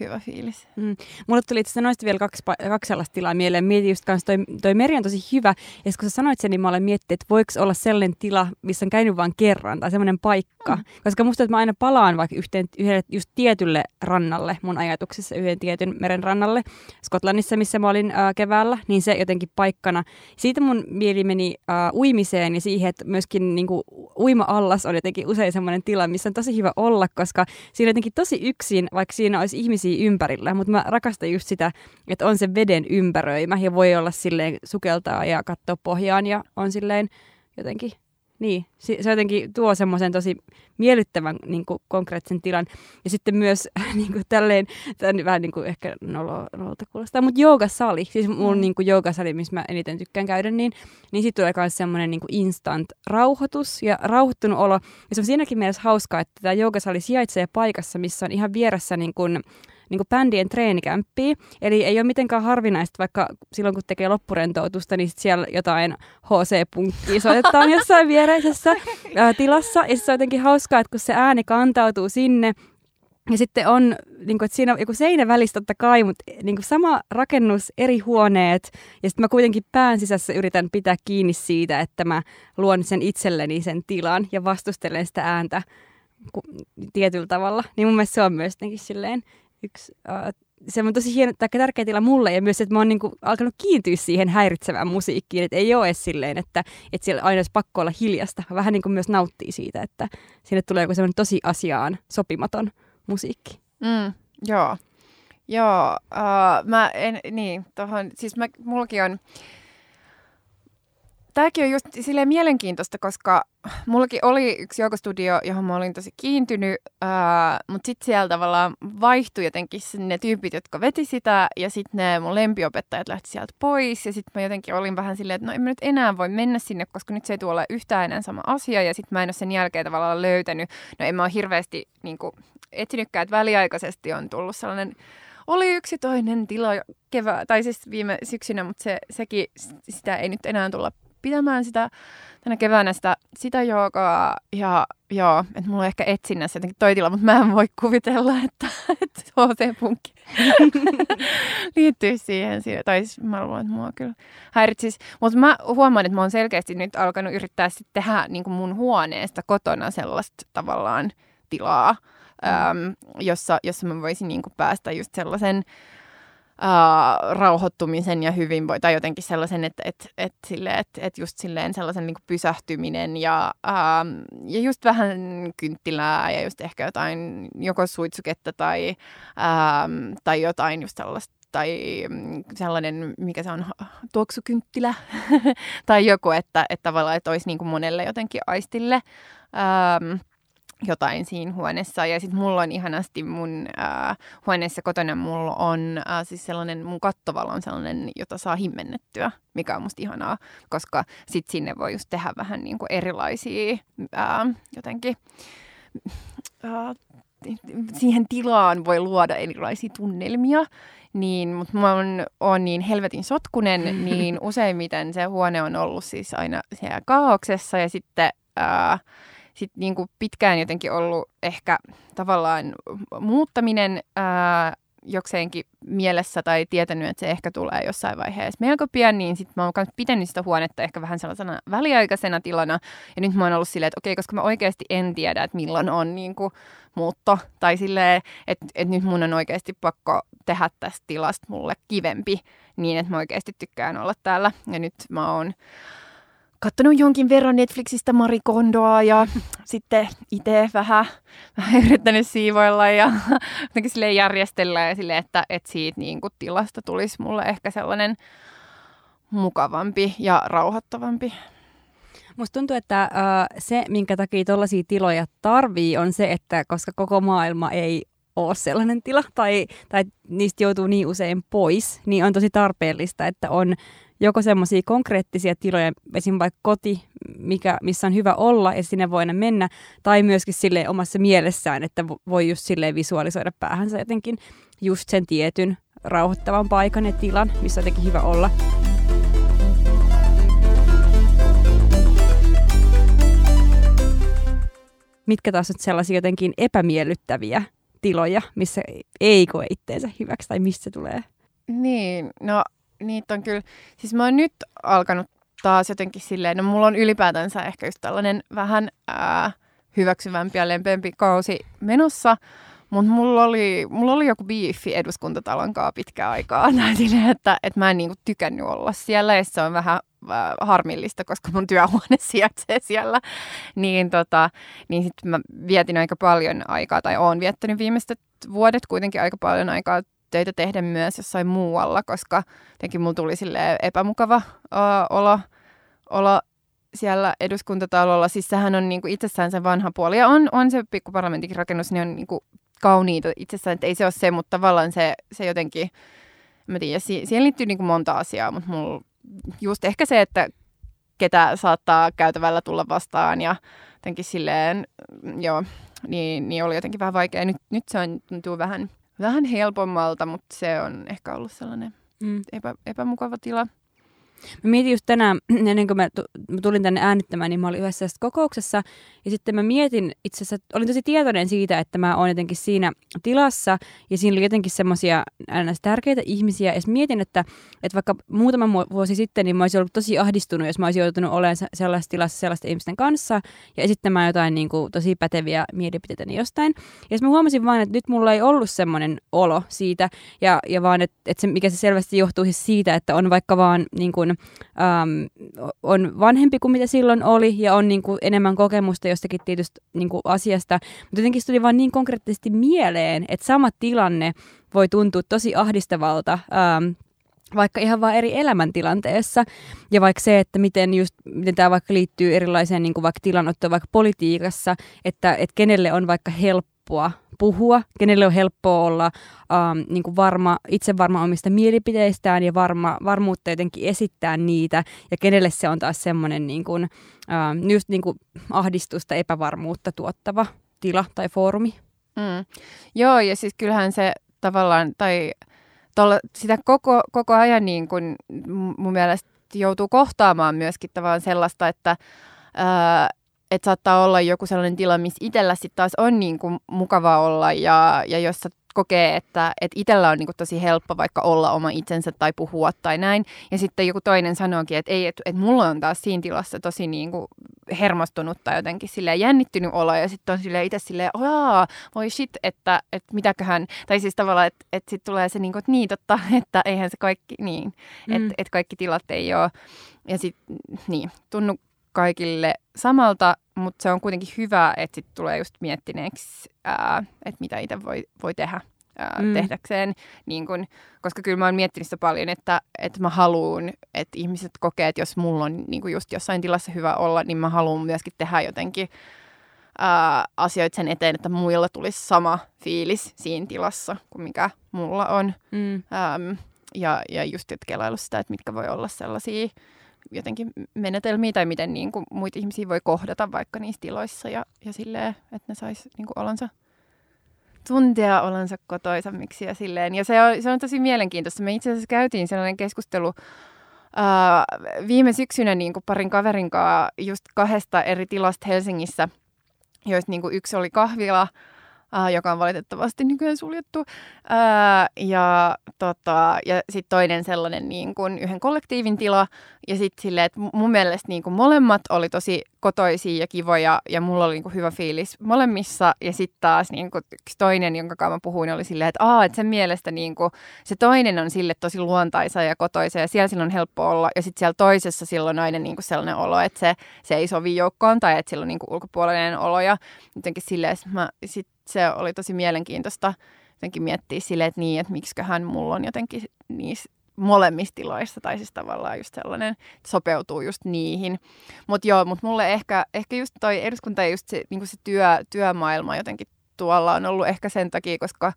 hyvä fiilis. Mm. Mulle tuli itse noista vielä kaksi, kaksi sellaista tilaa mieleen. Mietin just kanssa, toi, toi meri on tosi hyvä. Ja kun sä sanoit sen, niin mä olen miettinyt, että voiko olla sellainen tila, missä on käynyt vain kerran, tai sellainen paikka. Mm. Koska musta, että mä aina palaan vaikka yhteen, yhdelle just tietylle rannalle, mun ajatuksessa yhden tietyn meren rannalle, Skotlannissa, missä mä olin äh, keväällä, niin se jotenkin paikkana. Siitä mun mieli meni äh, uimiseen ja siihen, että myöskin niin kuin, uima-allas on jotenkin usein sellainen tila, missä on tosi hyvä olla, koska siinä on jotenkin tosi yksin, vaikka siinä olisi ihmisiä ihmisiä ympärillä, mutta mä rakastan just sitä, että on se veden ympäröimä ja voi olla silleen sukeltaa ja katsoa pohjaan ja on silleen jotenkin, niin, se jotenkin tuo semmoisen tosi miellyttävän niin kuin, konkreettisen tilan. Ja sitten myös niin kuin, tälleen, tämän vähän niin kuin ehkä nolo, nololta kuulostaa, mutta joogasali, siis mun mm. niin kuin, joogasali, missä mä eniten tykkään käydä, niin, niin sitten tulee myös semmoinen niin instant rauhoitus ja rauhoittunut olo. Ja se on siinäkin mielessä hauskaa, että tämä joogasali sijaitsee paikassa, missä on ihan vieressä niin kuin, niin kuin bändien treenikämppiä. Eli ei ole mitenkään harvinaista, vaikka silloin kun tekee loppurentoutusta, niin sit siellä jotain HC-punkkia soitetaan jossain viereisessä ää, tilassa. Ja se on jotenkin hauskaa, että kun se ääni kantautuu sinne, ja sitten on, niin kuin, että siinä on joku seinä välissä totta kai, mutta niin kuin sama rakennus, eri huoneet. Ja sitten mä kuitenkin pään sisässä yritän pitää kiinni siitä, että mä luon sen itselleni sen tilan ja vastustelen sitä ääntä tietyllä tavalla. Niin mun mielestä se on myös jotenkin silleen yksi uh, se on tosi hieno, tai tärkeä tila mulle ja myös, että mä oon niinku alkanut kiintyä siihen häiritsevään musiikkiin, että ei ole edes silleen, että, että siellä aina olisi pakko olla hiljasta, vähän niin kuin myös nauttii siitä, että sinne tulee joku semmoinen tosi asiaan sopimaton musiikki. Mm, joo, joo, uh, mä en, niin, tohon, siis mä, mullakin on, tämäkin on just silleen mielenkiintoista, koska mullakin oli yksi joukostudio, johon mä olin tosi kiintynyt, ää, mutta sitten siellä tavallaan vaihtui jotenkin ne tyypit, jotka veti sitä, ja sitten ne mun lempiopettajat lähti sieltä pois, ja sitten mä jotenkin olin vähän silleen, että no en mä nyt enää voi mennä sinne, koska nyt se ei tule yhtään enää sama asia, ja sitten mä en ole sen jälkeen tavallaan löytänyt, no en mä ole hirveästi niin kuin, etsinytkään, että väliaikaisesti on tullut sellainen oli yksi toinen tila kevää, tai siis viime syksynä, mutta se, sekin, sitä ei nyt enää tulla pitämään sitä tänä keväänä sitä, sitä joogaa. Ja joo, että mulla on ehkä etsinnässä jotenkin toi tila, mutta mä en voi kuvitella, että, että HC-punkki liittyy siihen. Tai siis mä luulen, että mua kyllä häiritsisi. Mutta mä huomaan, että mä oon selkeästi nyt alkanut yrittää sitten tehdä niin kuin mun huoneesta kotona sellaista tavallaan tilaa, mm. äm, jossa, jossa mä voisin niin kuin päästä just sellaisen uh, rauhoittumisen ja hyvinvoinnin, tai jotenkin sellaisen, että et, et, sille, et, et just silleen sellaisen niin kuin pysähtyminen ja, uh, ja just vähän kynttilää ja just ehkä jotain joko suitsuketta tai, uh, tai jotain just sellaista tai sellainen, mikä se on, tuoksukynttilä tai joku, että, että tavallaan, että olisi niin kuin monelle jotenkin aistille. Um, jotain siinä huoneessa. Ja sitten mulla on ihanasti mun äh, huoneessa kotona mulla on äh, siis sellainen, mun kattovalo on sellainen, jota saa himmennettyä, mikä on musta ihanaa, koska sitten sinne voi just tehdä vähän niin kuin erilaisia äh, jotenkin äh, siihen tilaan voi luoda erilaisia tunnelmia, niin, mutta mä oon, oon niin helvetin sotkunen, niin useimmiten se huone on ollut siis aina siellä kaauksessa ja sitten äh, sitten niin kuin pitkään jotenkin ollut ehkä tavallaan muuttaminen ää, jokseenkin mielessä tai tietänyt, että se ehkä tulee jossain vaiheessa melko pian, niin sitten mä oon myös pitänyt sitä huonetta ehkä vähän sellaisena väliaikaisena tilana. Ja nyt mä oon ollut silleen, että okei, koska mä oikeasti en tiedä, että milloin on niin kuin muutto. Tai silleen, että, että nyt mun on oikeasti pakko tehdä tästä tilasta mulle kivempi niin, että mä oikeasti tykkään olla täällä. Ja nyt mä oon katsonut jonkin verran Netflixistä Marie Kondoa ja sitten itse vähän, vähän yrittänyt siivoilla ja jotenkin sille järjestellä ja sille, että, että siitä niin kuin tilasta tulisi mulle ehkä sellainen mukavampi ja rauhoittavampi. Musta tuntuu, että äh, se, minkä takia tuollaisia tiloja tarvii, on se, että koska koko maailma ei ole sellainen tila tai, tai niistä joutuu niin usein pois, niin on tosi tarpeellista, että on semmoisia konkreettisia tiloja, esim. vaikka koti, mikä, missä on hyvä olla ja sinne voi mennä, tai myöskin sille omassa mielessään, että voi just silleen visualisoida päähänsä jotenkin just sen tietyn rauhoittavan paikan ja tilan, missä on jotenkin hyvä olla. Mitkä taas on sellaisia jotenkin epämiellyttäviä tiloja, missä ei koe itteensä hyväksi tai missä tulee? Niin, no niitä on kyllä, siis mä oon nyt alkanut taas jotenkin silleen, no mulla on ylipäätänsä ehkä just tällainen vähän ää, hyväksyvämpi ja lempeämpi kausi menossa, mutta mulla oli, mulla oli joku biifi eduskuntatalon kanssa pitkään aikaa. Näin että, että mä en niinku tykännyt olla siellä ja se on vähän äh, harmillista, koska mun työhuone sijaitsee siellä. Niin, tota, niin sitten mä vietin aika paljon aikaa, tai oon viettänyt viimeiset vuodet kuitenkin aika paljon aikaa töitä tehdä myös jossain muualla, koska jotenkin mulla tuli epämukava uh, olo, olo siellä eduskuntatalolla. Siis sehän on niin kuin itsessään se vanha puoli. Ja on, on se pikkuparlamentin rakennus, niin on niin kuin kauniita itsessään, että ei se ole se, mutta tavallaan se, se jotenkin, mä tiedän, si- siihen liittyy niin kuin monta asiaa, mutta mulla just ehkä se, että ketä saattaa käytävällä tulla vastaan ja jotenkin silleen, joo, niin, niin oli jotenkin vähän vaikea. Nyt, nyt se on, tuntuu vähän vähän helpommalta, mutta se on ehkä ollut sellainen mm. epä, epämukava tila. Mä mietin just tänään, ennen kuin mä tulin tänne äänittämään, niin mä olin yhdessä kokouksessa. Ja sitten mä mietin itse asiassa, olin tosi tietoinen siitä, että mä oon jotenkin siinä tilassa. Ja siinä oli jotenkin semmoisia tärkeitä ihmisiä. Ja mietin, että, että vaikka muutama vuosi sitten, niin mä olisin ollut tosi ahdistunut, jos mä olisin joutunut olemaan sellaisessa tilassa sellaisten ihmisten kanssa. Ja esittämään jotain niin kuin, tosi päteviä mielipiteitä jostain. Ja mä huomasin vaan, että nyt mulla ei ollut semmoinen olo siitä. Ja, ja vaan, että, että se, mikä se selvästi johtuu siis siitä, että on vaikka vaan niin kuin, äm, on vanhempi kuin mitä silloin oli ja on niin kuin enemmän kokemusta jostakin tietystä niin kuin asiasta. Mutta jotenkin se tuli vaan niin konkreettisesti mieleen, että sama tilanne voi tuntua tosi ahdistavalta äm, vaikka ihan vaan eri elämäntilanteessa. Ja vaikka se, että miten, just, miten tämä vaikka liittyy erilaiseen niin kuin vaikka tilanottoon vaikka politiikassa, että, että kenelle on vaikka helppoa puhua, kenelle on helppoa olla ähm, niin kuin varma, itse varma omista mielipiteistään ja varma, varmuutta jotenkin esittää niitä, ja kenelle se on taas semmoinen niin kuin, ähm, just niin kuin ahdistusta, epävarmuutta tuottava tila tai foorumi. Mm. Joo, ja siis kyllähän se tavallaan, tai tolla, sitä koko, koko ajan niin kuin mun mielestä joutuu kohtaamaan myöskin tavallaan sellaista, että että saattaa olla joku sellainen tila, missä itsellä sitten taas on niin kuin mukava olla ja, ja jossa kokee, että, että itsellä on niin kuin tosi helppo vaikka olla oma itsensä tai puhua tai näin. Ja sitten joku toinen sanookin, että ei, että, että mulla on taas siinä tilassa tosi niin kuin hermostunut tai jotenkin silleen jännittynyt olo. Ja sitten on silleen itse silleen, Aa, voi shit, että, että mitäköhän. Tai siis tavallaan, että, että sitten tulee se niin kuin, että niin totta, että eihän se kaikki niin. Mm. Että, että kaikki tilat ei ole. Ja sitten niin, tunnu kaikille samalta, mutta se on kuitenkin hyvä, että sit tulee just miettineeksi, ää, että mitä itse voi, voi tehdä ää, mm. tehdäkseen. Niin kun, koska kyllä mä oon miettinyt sitä paljon, että, että mä haluan, että ihmiset kokee, että jos mulla on niin just jossain tilassa hyvä olla, niin mä haluan myöskin tehdä jotenkin ää, asioita sen eteen, että muilla tulisi sama fiilis siinä tilassa kuin mikä mulla on. Mm. Ähm, ja, ja just kelailu sitä, että mitkä voi olla sellaisia jotenkin menetelmiä tai miten niin kuin muita ihmisiä voi kohdata vaikka niissä tiloissa ja, ja silleen, että ne sais niin kuin olonsa tuntea olonsa kotoisammiksi ja silleen. Ja se on, se on tosi mielenkiintoista. Me itse asiassa käytiin sellainen keskustelu ää, viime syksynä niin kuin parin kaverin kanssa just kahdesta eri tilasta Helsingissä, joista niin kuin yksi oli kahvila, äh, joka on valitettavasti nykyään suljettu. Äh, ja tota, ja sitten toinen sellainen niin kuin yhden kollektiivin tila. Ja sitten silleen, että mun mielestä niin kuin molemmat oli tosi kotoisia ja kivoja ja mulla oli niin kuin hyvä fiilis molemmissa. Ja sitten taas niin kuin yksi toinen, jonka kanssa mä puhuin, oli silleen, että, Aa, että sen mielestä niin kuin, se toinen on sille tosi luontaisa ja kotoisa ja siellä silloin on helppo olla. Ja sitten siellä toisessa silloin on aina niin kuin sellainen olo, että se, se ei sovi joukkoon tai että sillä on niin kuin ulkopuolinen olo. Ja jotenkin silleen, mä sit se oli tosi mielenkiintoista jotenkin miettiä silleen, että niin, että miksiköhän mulla on jotenkin niissä molemmissa tiloissa, tai siis tavallaan just sellainen, että sopeutuu just niihin. Mutta joo, mutta mulle ehkä, ehkä just toi eduskunta ja just se, niin se työ, työmaailma jotenkin tuolla on ollut ehkä sen takia, koska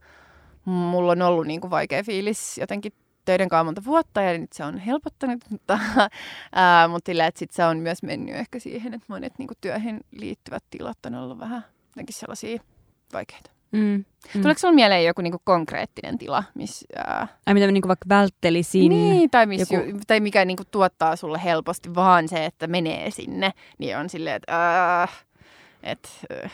mulla on ollut niin kuin vaikea fiilis jotenkin töiden kanssa monta vuotta ja nyt se on helpottanut, mutta, ää, mutta sillä, että sit se on myös mennyt ehkä siihen, että monet niin kuin työhön liittyvät tilat on ollut vähän jotenkin sellaisia vaikeita. Mm. Mm. Tuleeko sinulla mieleen joku niinku konkreettinen tila? Miss, ää... Ai mitä niinku vaikka välttelisin? Niin, tai, miss joku... ju, tai mikä niinku tuottaa sulle helposti vaan se, että menee sinne, niin on silleen, että... Äh, et, äh,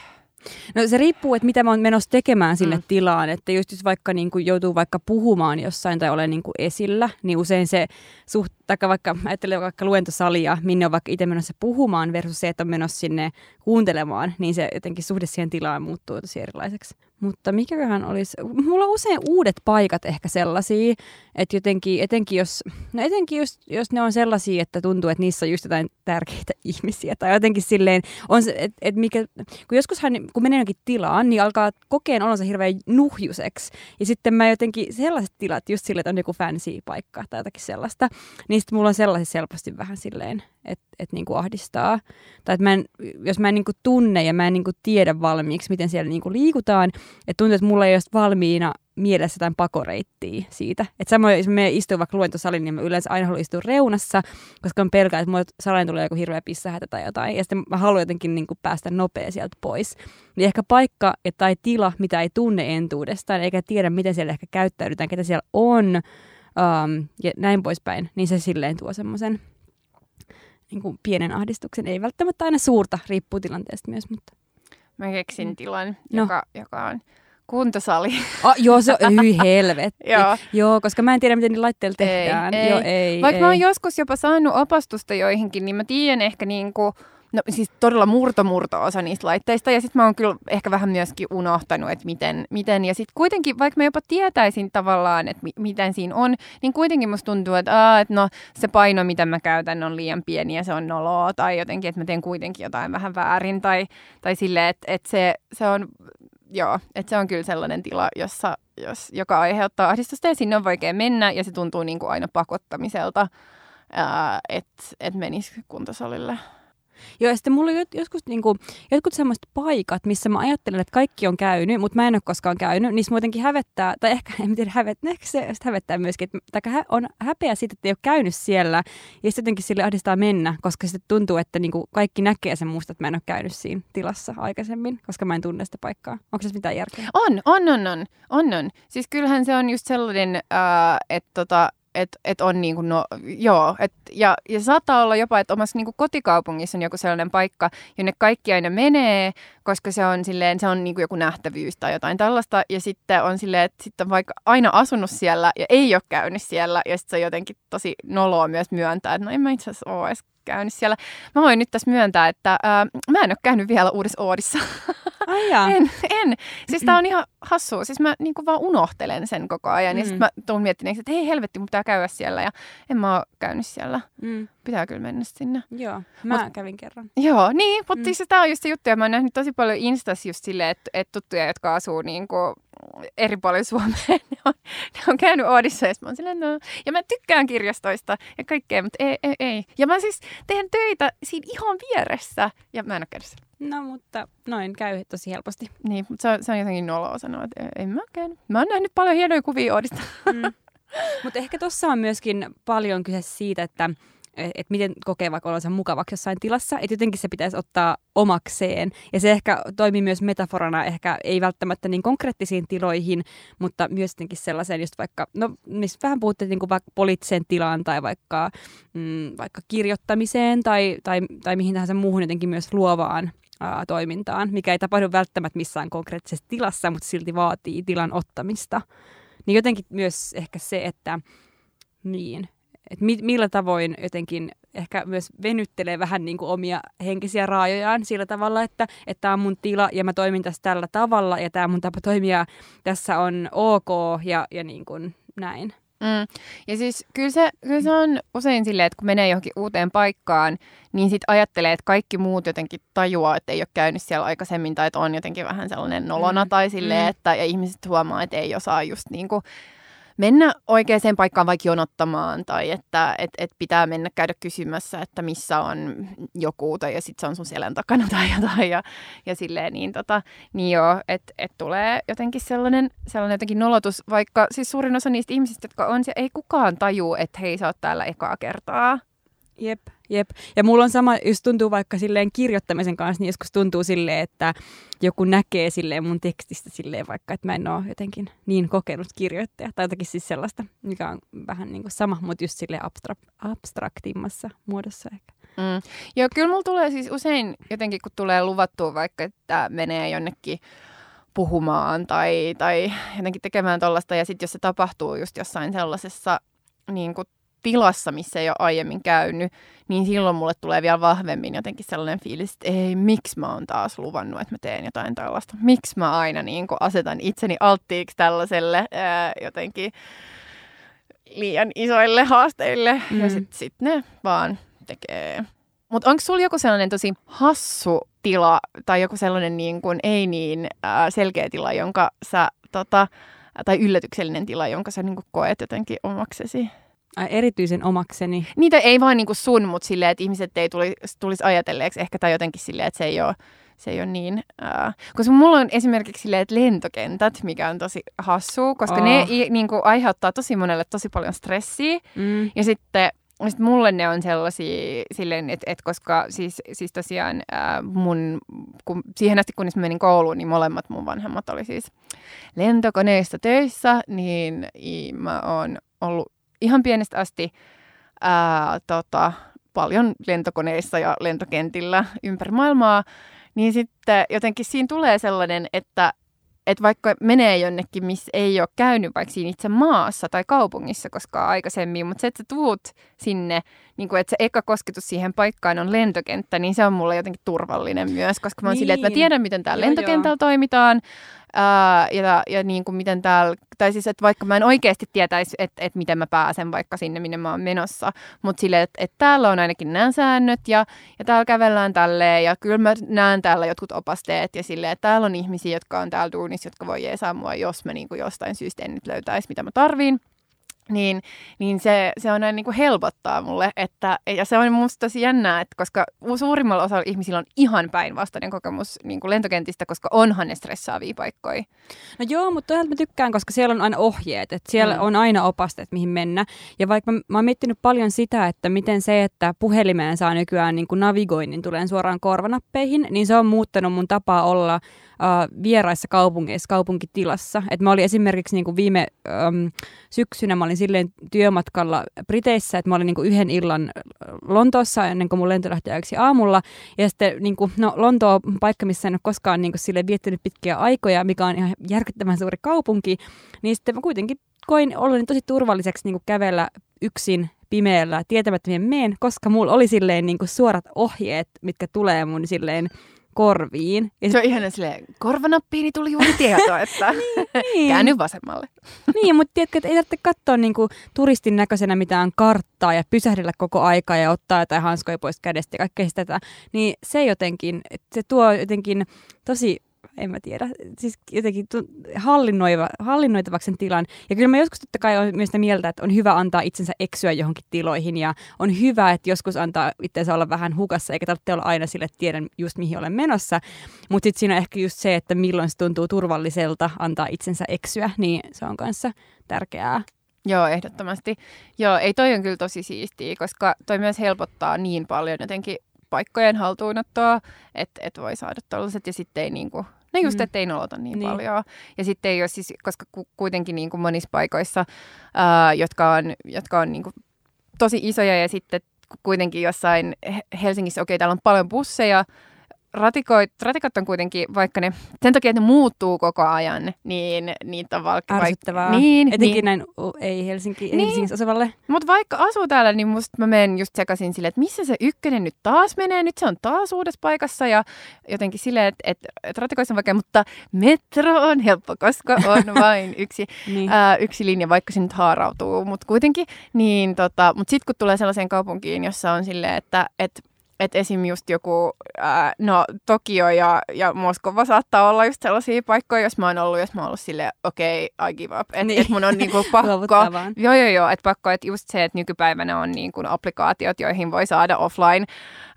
No se riippuu, että mitä mä oon menossa tekemään sinne mm. tilaan. Että just jos vaikka niin kuin joutuu vaikka puhumaan jossain tai olen niin kuin esillä, niin usein se suht, tai vaikka ajattelen vaikka luentosalia, minne on vaikka itse menossa puhumaan versus se, että on menossa sinne kuuntelemaan, niin se jotenkin suhde siihen tilaan muuttuu tosi erilaiseksi. Mutta mikäköhän olisi, mulla on usein uudet paikat ehkä sellaisia, että jotenkin, etenkin jos, no etenkin jos, jos ne on sellaisia, että tuntuu, että niissä on just jotain tärkeitä ihmisiä, tai jotenkin silleen, on se, että et mikä, kun joskushan, kun menee jonnekin tilaan, niin alkaa kokeen olonsa hirveän nuhjuseksi, ja sitten mä jotenkin sellaiset tilat, just silleen, että on joku fancy paikka tai jotakin sellaista, niin sitten mulla on sellaisia helposti vähän silleen, että et niinku ahdistaa. Tai että mä en, jos mä en niinku tunne ja mä en niinku tiedä valmiiksi, miten siellä niinku liikutaan, että tuntuu, että mulla ei ole valmiina mielessä jotain pakoreittiä siitä. Että samoin, jos me istun vaikka luentosalin, niin mä yleensä aina haluan istua reunassa, koska on pelkää, että mulla salin tulee joku hirveä pissähätä tai jotain. Ja sitten mä haluan jotenkin niin kuin päästä nopea sieltä pois. Niin ehkä paikka tai tila, mitä ei tunne entuudestaan, eikä tiedä, miten siellä ehkä käyttäydytään, ketä siellä on, um, ja näin poispäin, niin se silleen tuo semmoisen niin kuin pienen ahdistuksen. Ei välttämättä aina suurta, riippuu tilanteesta myös, mutta... Mä keksin mm. tilan, no. joka, joka on kuntosali. Oh, joo, se on hyi helvetti. joo. joo, koska mä en tiedä, miten niillä laitteilla tehdään. Ei, joo, ei, Vaikka ei. mä oon joskus jopa saanut opastusta joihinkin, niin mä tiedän ehkä niinku, no siis todella murto-murto-osa niistä laitteista. Ja sitten mä oon kyllä ehkä vähän myöskin unohtanut, että miten. miten. Ja sitten kuitenkin, vaikka mä jopa tietäisin tavallaan, että mi- miten siinä on, niin kuitenkin musta tuntuu, että, aa, että no, se paino, mitä mä käytän, on liian pieni ja se on noloa. Tai jotenkin, että mä teen kuitenkin jotain vähän väärin. Tai, tai silleen, että, että se, se on joo, että se on kyllä sellainen tila, jossa, jos, joka aiheuttaa ahdistusta ja sinne on vaikea mennä ja se tuntuu niin kuin aina pakottamiselta, että et menisi kuntosalille. Joo, ja sitten mulla on joskus niin kuin, jotkut semmoiset paikat, missä mä ajattelen, että kaikki on käynyt, mutta mä en ole koskaan käynyt, niin se muutenkin hävettää, tai ehkä, en tiedä, hävet, ehkä se hävettää myöskin, että hä, on häpeä siitä, että ei ole käynyt siellä, ja sitten jotenkin sille ahdistaa mennä, koska sitten tuntuu, että niin kuin kaikki näkee sen musta, että mä en ole käynyt siinä tilassa aikaisemmin, koska mä en tunne sitä paikkaa. Onko se mitään järkeä? On, on, on, on, on, on. Siis kyllähän se on just sellainen, äh, että tota, että et on niin kuin, no, joo, et, ja, ja saattaa olla jopa, että omassa niin kuin kotikaupungissa on joku sellainen paikka, jonne kaikki aina menee, koska se on silleen, se on niin kuin joku nähtävyys tai jotain tällaista, ja sitten on silleen, että sitten on vaikka aina asunut siellä ja ei ole käynyt siellä, ja sitten se on jotenkin tosi noloa myös myöntää, että no en mä itse asiassa ole edes käynyt siellä. Mä voin nyt tässä myöntää, että ää, mä en ole käynyt vielä uudessa Oodissa. Ai jaa. en, en. Siis tää on ihan hassua. Siis mä niinku vaan unohtelen sen koko ajan. Mm. Ja sitten mä tuun miettineeksi, että hei helvetti, mun pitää käydä siellä. Ja en mä ole käynyt siellä. Mm. Pitää kyllä mennä sinne. Joo, mä Mut- kävin kerran. Joo, niin, mutta Mm. mm. siis tämä on just se juttu, ja mä oon nähnyt tosi paljon Instas just silleen, että, että tuttuja, jotka asuu niin kuin eri puolilla Suomeen, ne on, ne on käynyt Oodissa, ja mä oon silleen, no, ja mä tykkään kirjastoista ja kaikkea, mutta ei, ei, ei. Ja mä siis teen töitä siinä ihan vieressä, ja mä en ole käynyt siellä. No, mutta noin käy tosi helposti. Niin, mutta se on, se on jotenkin noloa sanoa, että en- mä ole käynyt. Mä oon nähnyt paljon hienoja kuvia Oodista. Mm. Mutta ehkä tuossa on myöskin paljon kyse siitä, että et miten kokee vaikka olonsa mukavaksi jossain tilassa, että jotenkin se pitäisi ottaa omakseen. Ja se ehkä toimii myös metaforana, ehkä ei välttämättä niin konkreettisiin tiloihin, mutta myös jotenkin sellaiseen just vaikka, no missä vähän puhutte niin kuin vaikka poliittiseen tilaan tai vaikka, mm, vaikka kirjoittamiseen tai, tai, tai mihin tahansa muuhun jotenkin myös luovaan ää, toimintaan, mikä ei tapahdu välttämättä missään konkreettisessa tilassa, mutta silti vaatii tilan ottamista. Niin jotenkin myös ehkä se, että niin, että mi- millä tavoin jotenkin ehkä myös venyttelee vähän niin kuin omia henkisiä raajojaan sillä tavalla, että että tämä on mun tila ja mä toimin tässä tällä tavalla ja tämä mun tapa toimia tässä on ok ja, ja niin kuin näin. Mm. Ja siis kyllä se, kyllä se on usein silleen, että kun menee johonkin uuteen paikkaan, niin sitten ajattelee, että kaikki muut jotenkin tajuaa, että ei ole käynyt siellä aikaisemmin tai että on jotenkin vähän sellainen nolona Mm. tai silleen, Mm. että ja ihmiset huomaa, että ei osaa just niin kuin mennä oikeaan paikkaan vaikka jonottamaan tai että et, et pitää mennä käydä kysymässä, että missä on joku tai ja sitten se on sun selän takana tai jotain ja, ja silleen niin, tota, niin joo, että et tulee jotenkin sellainen, sellainen jotenkin nolotus, vaikka siis suurin osa niistä ihmisistä, jotka on siellä, ei kukaan taju, että hei sä oot täällä ekaa kertaa. Jep, jep. Ja mulla on sama, jos tuntuu vaikka silleen kirjoittamisen kanssa, niin joskus tuntuu silleen, että joku näkee silleen mun tekstistä silleen vaikka, että mä en ole jotenkin niin kokenut kirjoittaja. Tai jotakin siis sellaista, mikä on vähän niin kuin sama, mutta just silleen abstra- abstraktimmassa muodossa ehkä. Mm. Joo, kyllä mulla tulee siis usein jotenkin, kun tulee luvattua vaikka, että menee jonnekin puhumaan tai, tai jotenkin tekemään tuollaista. Ja sitten jos se tapahtuu just jossain sellaisessa niin kuin tilassa, missä ei ole aiemmin käynyt, niin silloin mulle tulee vielä vahvemmin jotenkin sellainen fiilis, että ei, miksi mä oon taas luvannut, että mä teen jotain tällaista. Miksi mä aina niin asetan itseni alttiiksi tällaiselle ää, jotenkin liian isoille haasteille. Mm. Ja sitten sit ne vaan tekee. Mutta onko sulla joku sellainen tosi hassu tila tai joku sellainen niin kuin ei niin ää, selkeä tila, jonka sä, tota, tai yllätyksellinen tila, jonka sä niin koet jotenkin omaksesi? Erityisen omakseni. Niitä ei vaan niin kuin sun, mutta silleen, että ihmiset ei tulisi, tulisi ajatelleeksi ehkä tai jotenkin silleen, että se ei ole, se ei ole niin. Ää, koska mulla on esimerkiksi silleen, että lentokentät, mikä on tosi hassua, koska Oh. ne i, niin kuin aiheuttaa tosi monelle tosi paljon stressiä. Mm. Ja sitten sit mulle ne on sellaisia silleen, että, että koska siis, siis tosiaan ää, mun, kun, siihen asti kunnes menin kouluun, niin molemmat mun vanhemmat oli siis lentokoneessa töissä, niin i- mä oon ollut ihan pienestä asti ää, tota, paljon lentokoneissa ja lentokentillä ympäri maailmaa, niin sitten jotenkin siinä tulee sellainen, että että vaikka menee jonnekin, missä ei ole käynyt vaikka siinä itse maassa tai kaupungissa koskaan aikaisemmin, mutta se, että sä tuut sinne, niin kuin, että se eka kosketus siihen paikkaan on lentokenttä, niin se on mulle jotenkin turvallinen myös, koska mä oon niin. silleen, että mä Niin. tiedän, miten täällä Joo, lentokentällä toimitaan, ää, ja, ja niin kuin miten täällä, tai siis, että vaikka mä en oikeasti tietäisi, että, että miten mä pääsen vaikka sinne, minne mä oon menossa, mutta silleen, että, että täällä on ainakin nämä säännöt, ja, ja täällä kävellään tälleen, ja kyllä mä näen täällä jotkut opasteet, ja silleen, että täällä on ihmisiä, jotka on täällä duunissa, jotka voi jeesaa mua, jos mä niin kuin jostain syystä en nyt löytäisi, mitä mä tarviin. Niin, niin se, se on aina niin kuin helpottaa mulle, että, ja se on musta tosi jännää, että koska suurimmalla osalla ihmisillä on ihan päinvastainen kokemus niin kuin lentokentistä, koska onhan ne stressaavia paikkoja. No joo, mutta toisaalta mä tykkään, koska siellä on aina ohjeet, että siellä Mm. mm. on aina opasteet, mihin mennä. Ja vaikka mä, mä oon miettinyt paljon sitä, että miten se, että puhelimeen saa nykyään niin kuin navigoinnin tulee suoraan korvanappeihin, niin se on muuttanut mun tapaa olla uh, vieraissa kaupungeissa, kaupunkitilassa. Et mä olin esimerkiksi niin kuin viime um, syksynä, mä olin silleen työmatkalla Briteissä, että mä olin niin kuin yhden illan Lontoossa ennen kuin mun lento lähti aamulla. Ja sitten niin kuin, no, Lonto on paikka, missä en ole koskaan niin kuin, viettänyt pitkiä aikoja, mikä on ihan järkyttävän suuri kaupunki. Niin sitten mä kuitenkin koin oloni tosi turvalliseksi niin kuin kävellä yksin pimeällä tietämättömien meen, koska mulla oli silleen niin kuin suorat ohjeet, mitkä tulee mun silleen korviin. Ja se on ihan silleen, korvanappiini tuli juuri tieto, että niin. käänny vasemmalle. niin, mutta tiedätkö, että ei tarvitse katsoa niin kuin turistin näköisenä mitään karttaa ja pysähdellä koko aikaa ja ottaa jotain hanskoja pois kädestä ja kaikkea sitä. Niin se jotenkin, se tuo jotenkin tosi en mä tiedä, siis jotenkin hallinnoiva, hallinnoitavaksi sen tilan. Ja kyllä mä joskus totta kai olen myös sitä mieltä, että on hyvä antaa itsensä eksyä johonkin tiloihin ja on hyvä, että joskus antaa itsensä olla vähän hukassa, eikä tarvitse olla aina sille, että tiedän just mihin olen menossa. Mutta sitten siinä on ehkä just se, että milloin se tuntuu turvalliselta antaa itsensä eksyä, niin se on kanssa tärkeää. Joo, ehdottomasti. Joo, ei toi on kyllä tosi siistiä, koska toi myös helpottaa niin paljon jotenkin paikkojen haltuunottoa, että et voi saada tuollaiset ja sitten ei niinku, No just, mm. ettei nolota niin, niin paljon. Ja sitten ei ole siis, koska kuitenkin niin kuin monissa paikoissa, ää, jotka on, jotka on niin kuin tosi isoja ja sitten kuitenkin jossain Helsingissä, okei, okay, täällä on paljon busseja, ratikoit, ratikot on kuitenkin, vaikka ne, sen takia, että ne muuttuu koko ajan, niin niitä on vaikka... Ärsyttävää. Niin, Etenkin niin. näin ei Helsinki, niin. Helsingissä asuvalle. Mutta vaikka asuu täällä, niin musta mä menen just sekaisin silleen, että missä se ykkönen nyt taas menee, nyt se on taas uudessa paikassa ja jotenkin silleen, että, että, että ratikoissa on vaikea, mutta metro on helppo, koska on vain yksi, niin. ää, yksi linja, vaikka se nyt haarautuu, mutta kuitenkin. Niin, tota, mutta sitten kun tulee sellaiseen kaupunkiin, jossa on silleen, että, että että esim. just joku, ää, no Tokio ja, ja Moskova saattaa olla just sellaisia paikkoja, jos mä oon ollut, jos mä oon ollut silleen, okei, okay, I give up. Että niin. et mun on niinku pakko. joo, joo, joo, että pakko, että just se, että nykypäivänä on niinku applikaatiot, joihin voi saada offline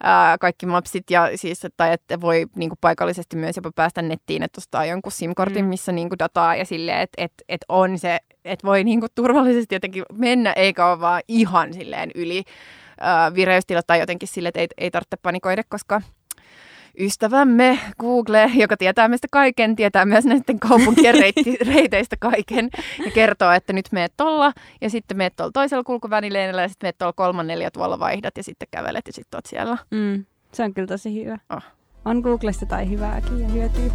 ää, kaikki mapsit ja siis, tai että voi niinku paikallisesti myös jopa päästä nettiin, että ostaa jonkun SIM-kortin, mm. missä niinku dataa ja silleen, että et, et on se, että voi niinku turvallisesti jotenkin mennä, eikä ole vaan ihan silleen yli äh, vireystila tai jotenkin sille, että ei, ei tarvitse panikoida, koska ystävämme Google, joka tietää meistä kaiken, tietää myös näiden kaupunkien reitti, reiteistä kaiken ja kertoo, että nyt meet tolla ja sitten meet tuolla toisella kulkuvälineellä ja sitten meet tuolla kolman neljä tuolla vaihdat ja sitten kävelet ja sitten oot siellä. Mm, se on kyllä tosi hyvä. Oh. On Googlesta tai hyvääkin ja hyötyy.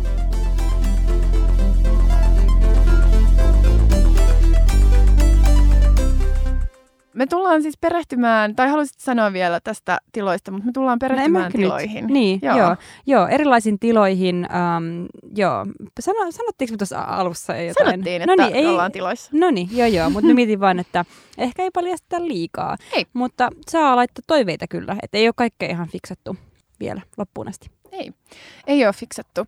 Me tullaan siis perehtymään, tai haluaisit sanoa vielä tästä tiloista, mutta me tullaan no perehtymään no, tiloihin. Nyt. Niin, joo. joo. joo erilaisiin tiloihin. Um, joo. Sano, sanottiinko me tuossa alussa jotain? Sanottiin, että no niin, ei, ollaan tiloissa. No niin, joo joo, mutta mietin vain, että ehkä ei paljasteta liikaa. Ei. Mutta saa laittaa toiveita kyllä, että ei ole kaikkea ihan fiksattu vielä loppuun asti. Ei, ei ole fiksattu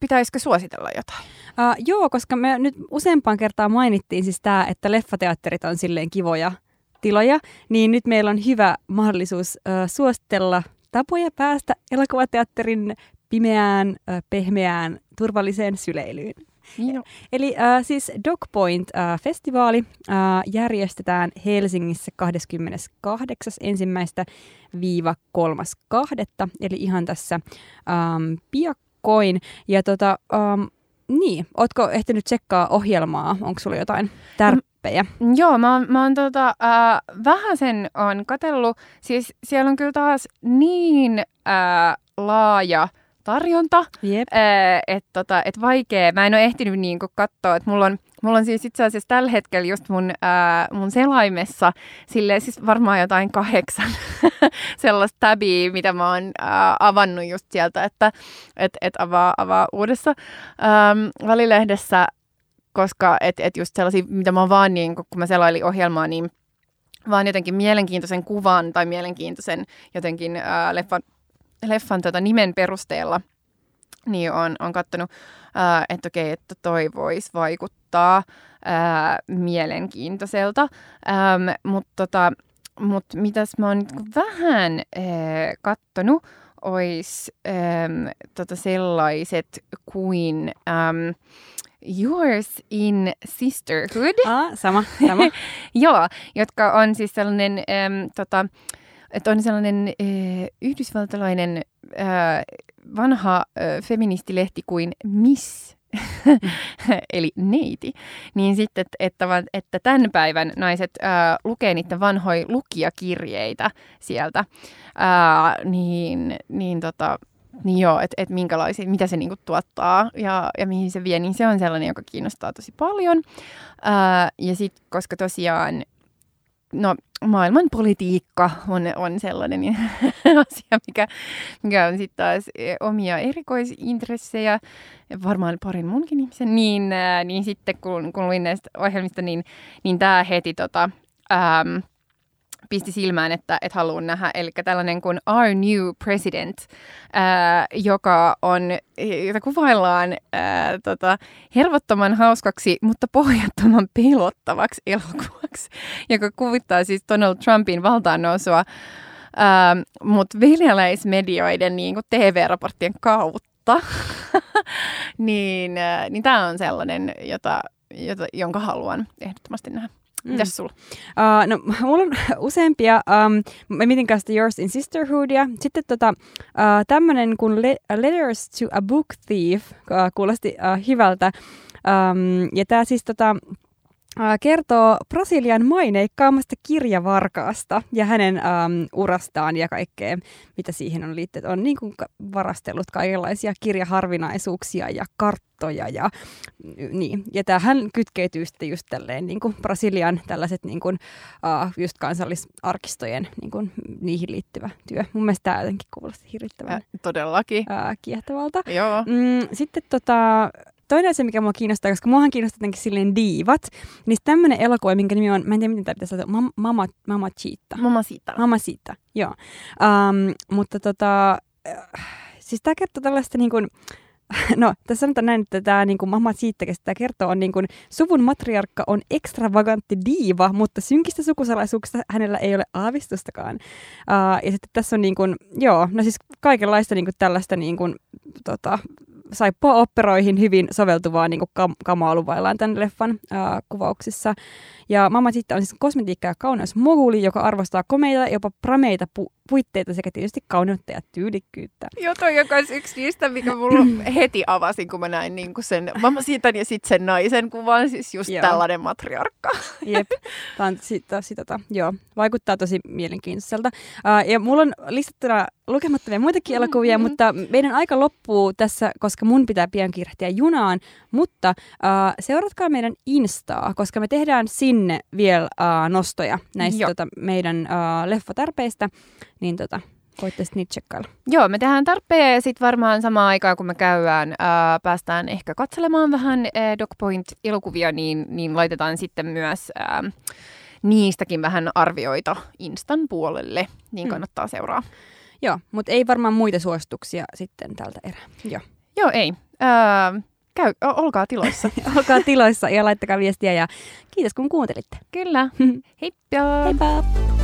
pitäisikö suositella jotain? Uh, joo, koska me nyt useampaan kertaan mainittiin siis tämä, että leffateatterit on silleen kivoja tiloja, niin nyt meillä on hyvä mahdollisuus äh, suositella tapoja päästä elokuvateatterin pimeään, äh, pehmeään, turvalliseen syleilyyn. Joo. Eli äh, siis Dogpoint-festivaali äh, äh, järjestetään Helsingissä 28. ensimmäistä viiva kolmas kahdetta, eli ihan tässä ähm, piakkoin. Ja tota, ähm, niin, ootko ehtinyt tsekkaa ohjelmaa? Onko sulla jotain tär- tyyppejä. Joo, mä, mä oon tota, äh, vähän sen on katellut. Siis siellä on kyllä taas niin äh, laaja tarjonta, yep. äh, että tota, et vaikea. Mä en ole ehtinyt niinku katsoa, että mulla on Mulla on siis itse asiassa tällä hetkellä just mun, ää, mun selaimessa silleen siis varmaan jotain kahdeksan sellaista tabia, mitä mä oon ää, avannut just sieltä, että et, et avaa, avaa uudessa äm, välilehdessä koska et, et just sellaisia, mitä mä vaan niin, kun mä selailin ohjelmaa, niin vaan jotenkin mielenkiintoisen kuvan tai mielenkiintoisen jotenkin ää, leffan, leffan tota nimen perusteella niin on, on katsonut, että okei, että toi voisi vaikuttaa ää, mielenkiintoiselta. Mutta tota, mut mitäs mä oon vähän ää, kattonut, olisi tota sellaiset kuin... Äm, Yours in Sisterhood. Ah, sama, sama. Joo, jotka on siis sellainen äm, tota, että on sellainen äh, yhdysvaltalainen äh, vanha äh, feministilehti kuin Miss, eli neiti, niin sitten, että, että tämän päivän naiset ää, lukee niitä vanhoja lukijakirjeitä sieltä, ää, niin, niin tota, niin joo, että et minkälaisia, mitä se niinku tuottaa ja, ja mihin se vie, niin se on sellainen, joka kiinnostaa tosi paljon. Ää, ja sitten, koska tosiaan, no maailman politiikka on, on sellainen asia, mikä, mikä on sitten taas omia erikoisintressejä, varmaan parin munkin ihmisen, niin, ää, niin sitten kun, kun luin näistä ohjelmista, niin, niin tämä heti tota, äm, pisti silmään, että et haluan nähdä. Eli tällainen kuin Our New President, ää, joka on, jota kuvaillaan ää, tota, hervottoman hauskaksi, mutta pohjattoman pelottavaksi elokuvaksi, joka kuvittaa siis Donald Trumpin valtaannousua, mutta venäläismedioiden niin TV-raporttien kautta. niin niin tämä on sellainen, jota, jota, jonka haluan ehdottomasti nähdä. Mm. Mitäs sulla? Uh, no, mulla on useampia. Um, mä mietin kanssa Yours in Sisterhoodia. Sitten tota, uh, tämmönen kuin Le- Letters to a Book Thief uh, kuulosti uh, hyvältä. Um, ja tämä siis tota, kertoo Brasilian maineikkaammasta kirjavarkaasta ja hänen äm, urastaan ja kaikkea, mitä siihen on liittynyt. On niin kuin varastellut kaikenlaisia kirjaharvinaisuuksia ja karttoja ja niin. Ja tähän kytkeytyy sitten just tälleen niin kuin Brasilian tällaiset niin kuin, uh, just kansallisarkistojen niin kuin, niihin liittyvä työ. Mun mielestä tämä jotenkin kuulosti hirvittävän äh, todellakin. Uh, kiehtovalta. Joo. Mm, sitten tota, toinen asia, mikä mua kiinnostaa, koska muahan kiinnostaa jotenkin silleen diivat, niin tämmöinen elokuva, minkä nimi on, mä en tiedä miten tämä pitäisi sanoa, Mama, Mama, Mama Cheetah. Mama Sita. Mama Sita, joo. Um, mutta tota, siis tämä kertoo tällaista niin kuin, No, tässä sanotaan näin, että tämä niin kuin Mama siitä, tämä kertoo, on niin kuin, suvun matriarkka on ekstravagantti diiva, mutta synkistä sukusalaisuuksista hänellä ei ole aavistustakaan. Uh, ja sitten tässä on niin kuin, joo, no siis kaikenlaista niin kuin tällaista niin kuin, tota, saippua operoihin hyvin soveltuvaa niin kam- kamaa luvaillaan tämän leffan ää, kuvauksissa. Ja Mamma sitten on siis kosmetiikka- ja kauneus moguli, joka arvostaa komeita jopa prameita pu- puitteita sekä tietysti kauneutta ja tyylikkyyttä. Joo, toi on yksi niistä, mikä mulla heti avasin, kun mä näin niin kuin sen Mamma siitä ja sitten sen naisen kuvan, siis just joo. tällainen matriarkka. Jep, tämä on sitä, sitä, tota, joo, vaikuttaa tosi mielenkiintoiselta. Uh, ja mulla on listattuna lukemattomia muitakin mm-hmm. elokuvia, mm-hmm. mutta meidän aika loppuu tässä, koska mun pitää pian kiirehtiä junaan, mutta uh, seuratkaa meidän Instaa, koska me tehdään sinne vielä uh, nostoja näistä tota, meidän uh, leffatärpeistä, niin tota, voitte sitten niitä tsekkailla. Joo, me tehdään tarpeja ja sitten varmaan samaan aikaan, kun me käydään, ää, päästään ehkä katselemaan vähän ää, DocPoint-elokuvia, niin, niin laitetaan sitten myös ää, niistäkin vähän arvioita Instan puolelle, niin hmm. kannattaa hmm. seuraa. Joo, mutta ei varmaan muita suosituksia sitten tältä erää. Joo, Joo ei. Ää, käy, olkaa tiloissa. olkaa tiloissa ja laittakaa viestiä ja kiitos kun kuuntelitte. Kyllä. Heippa! Heippa!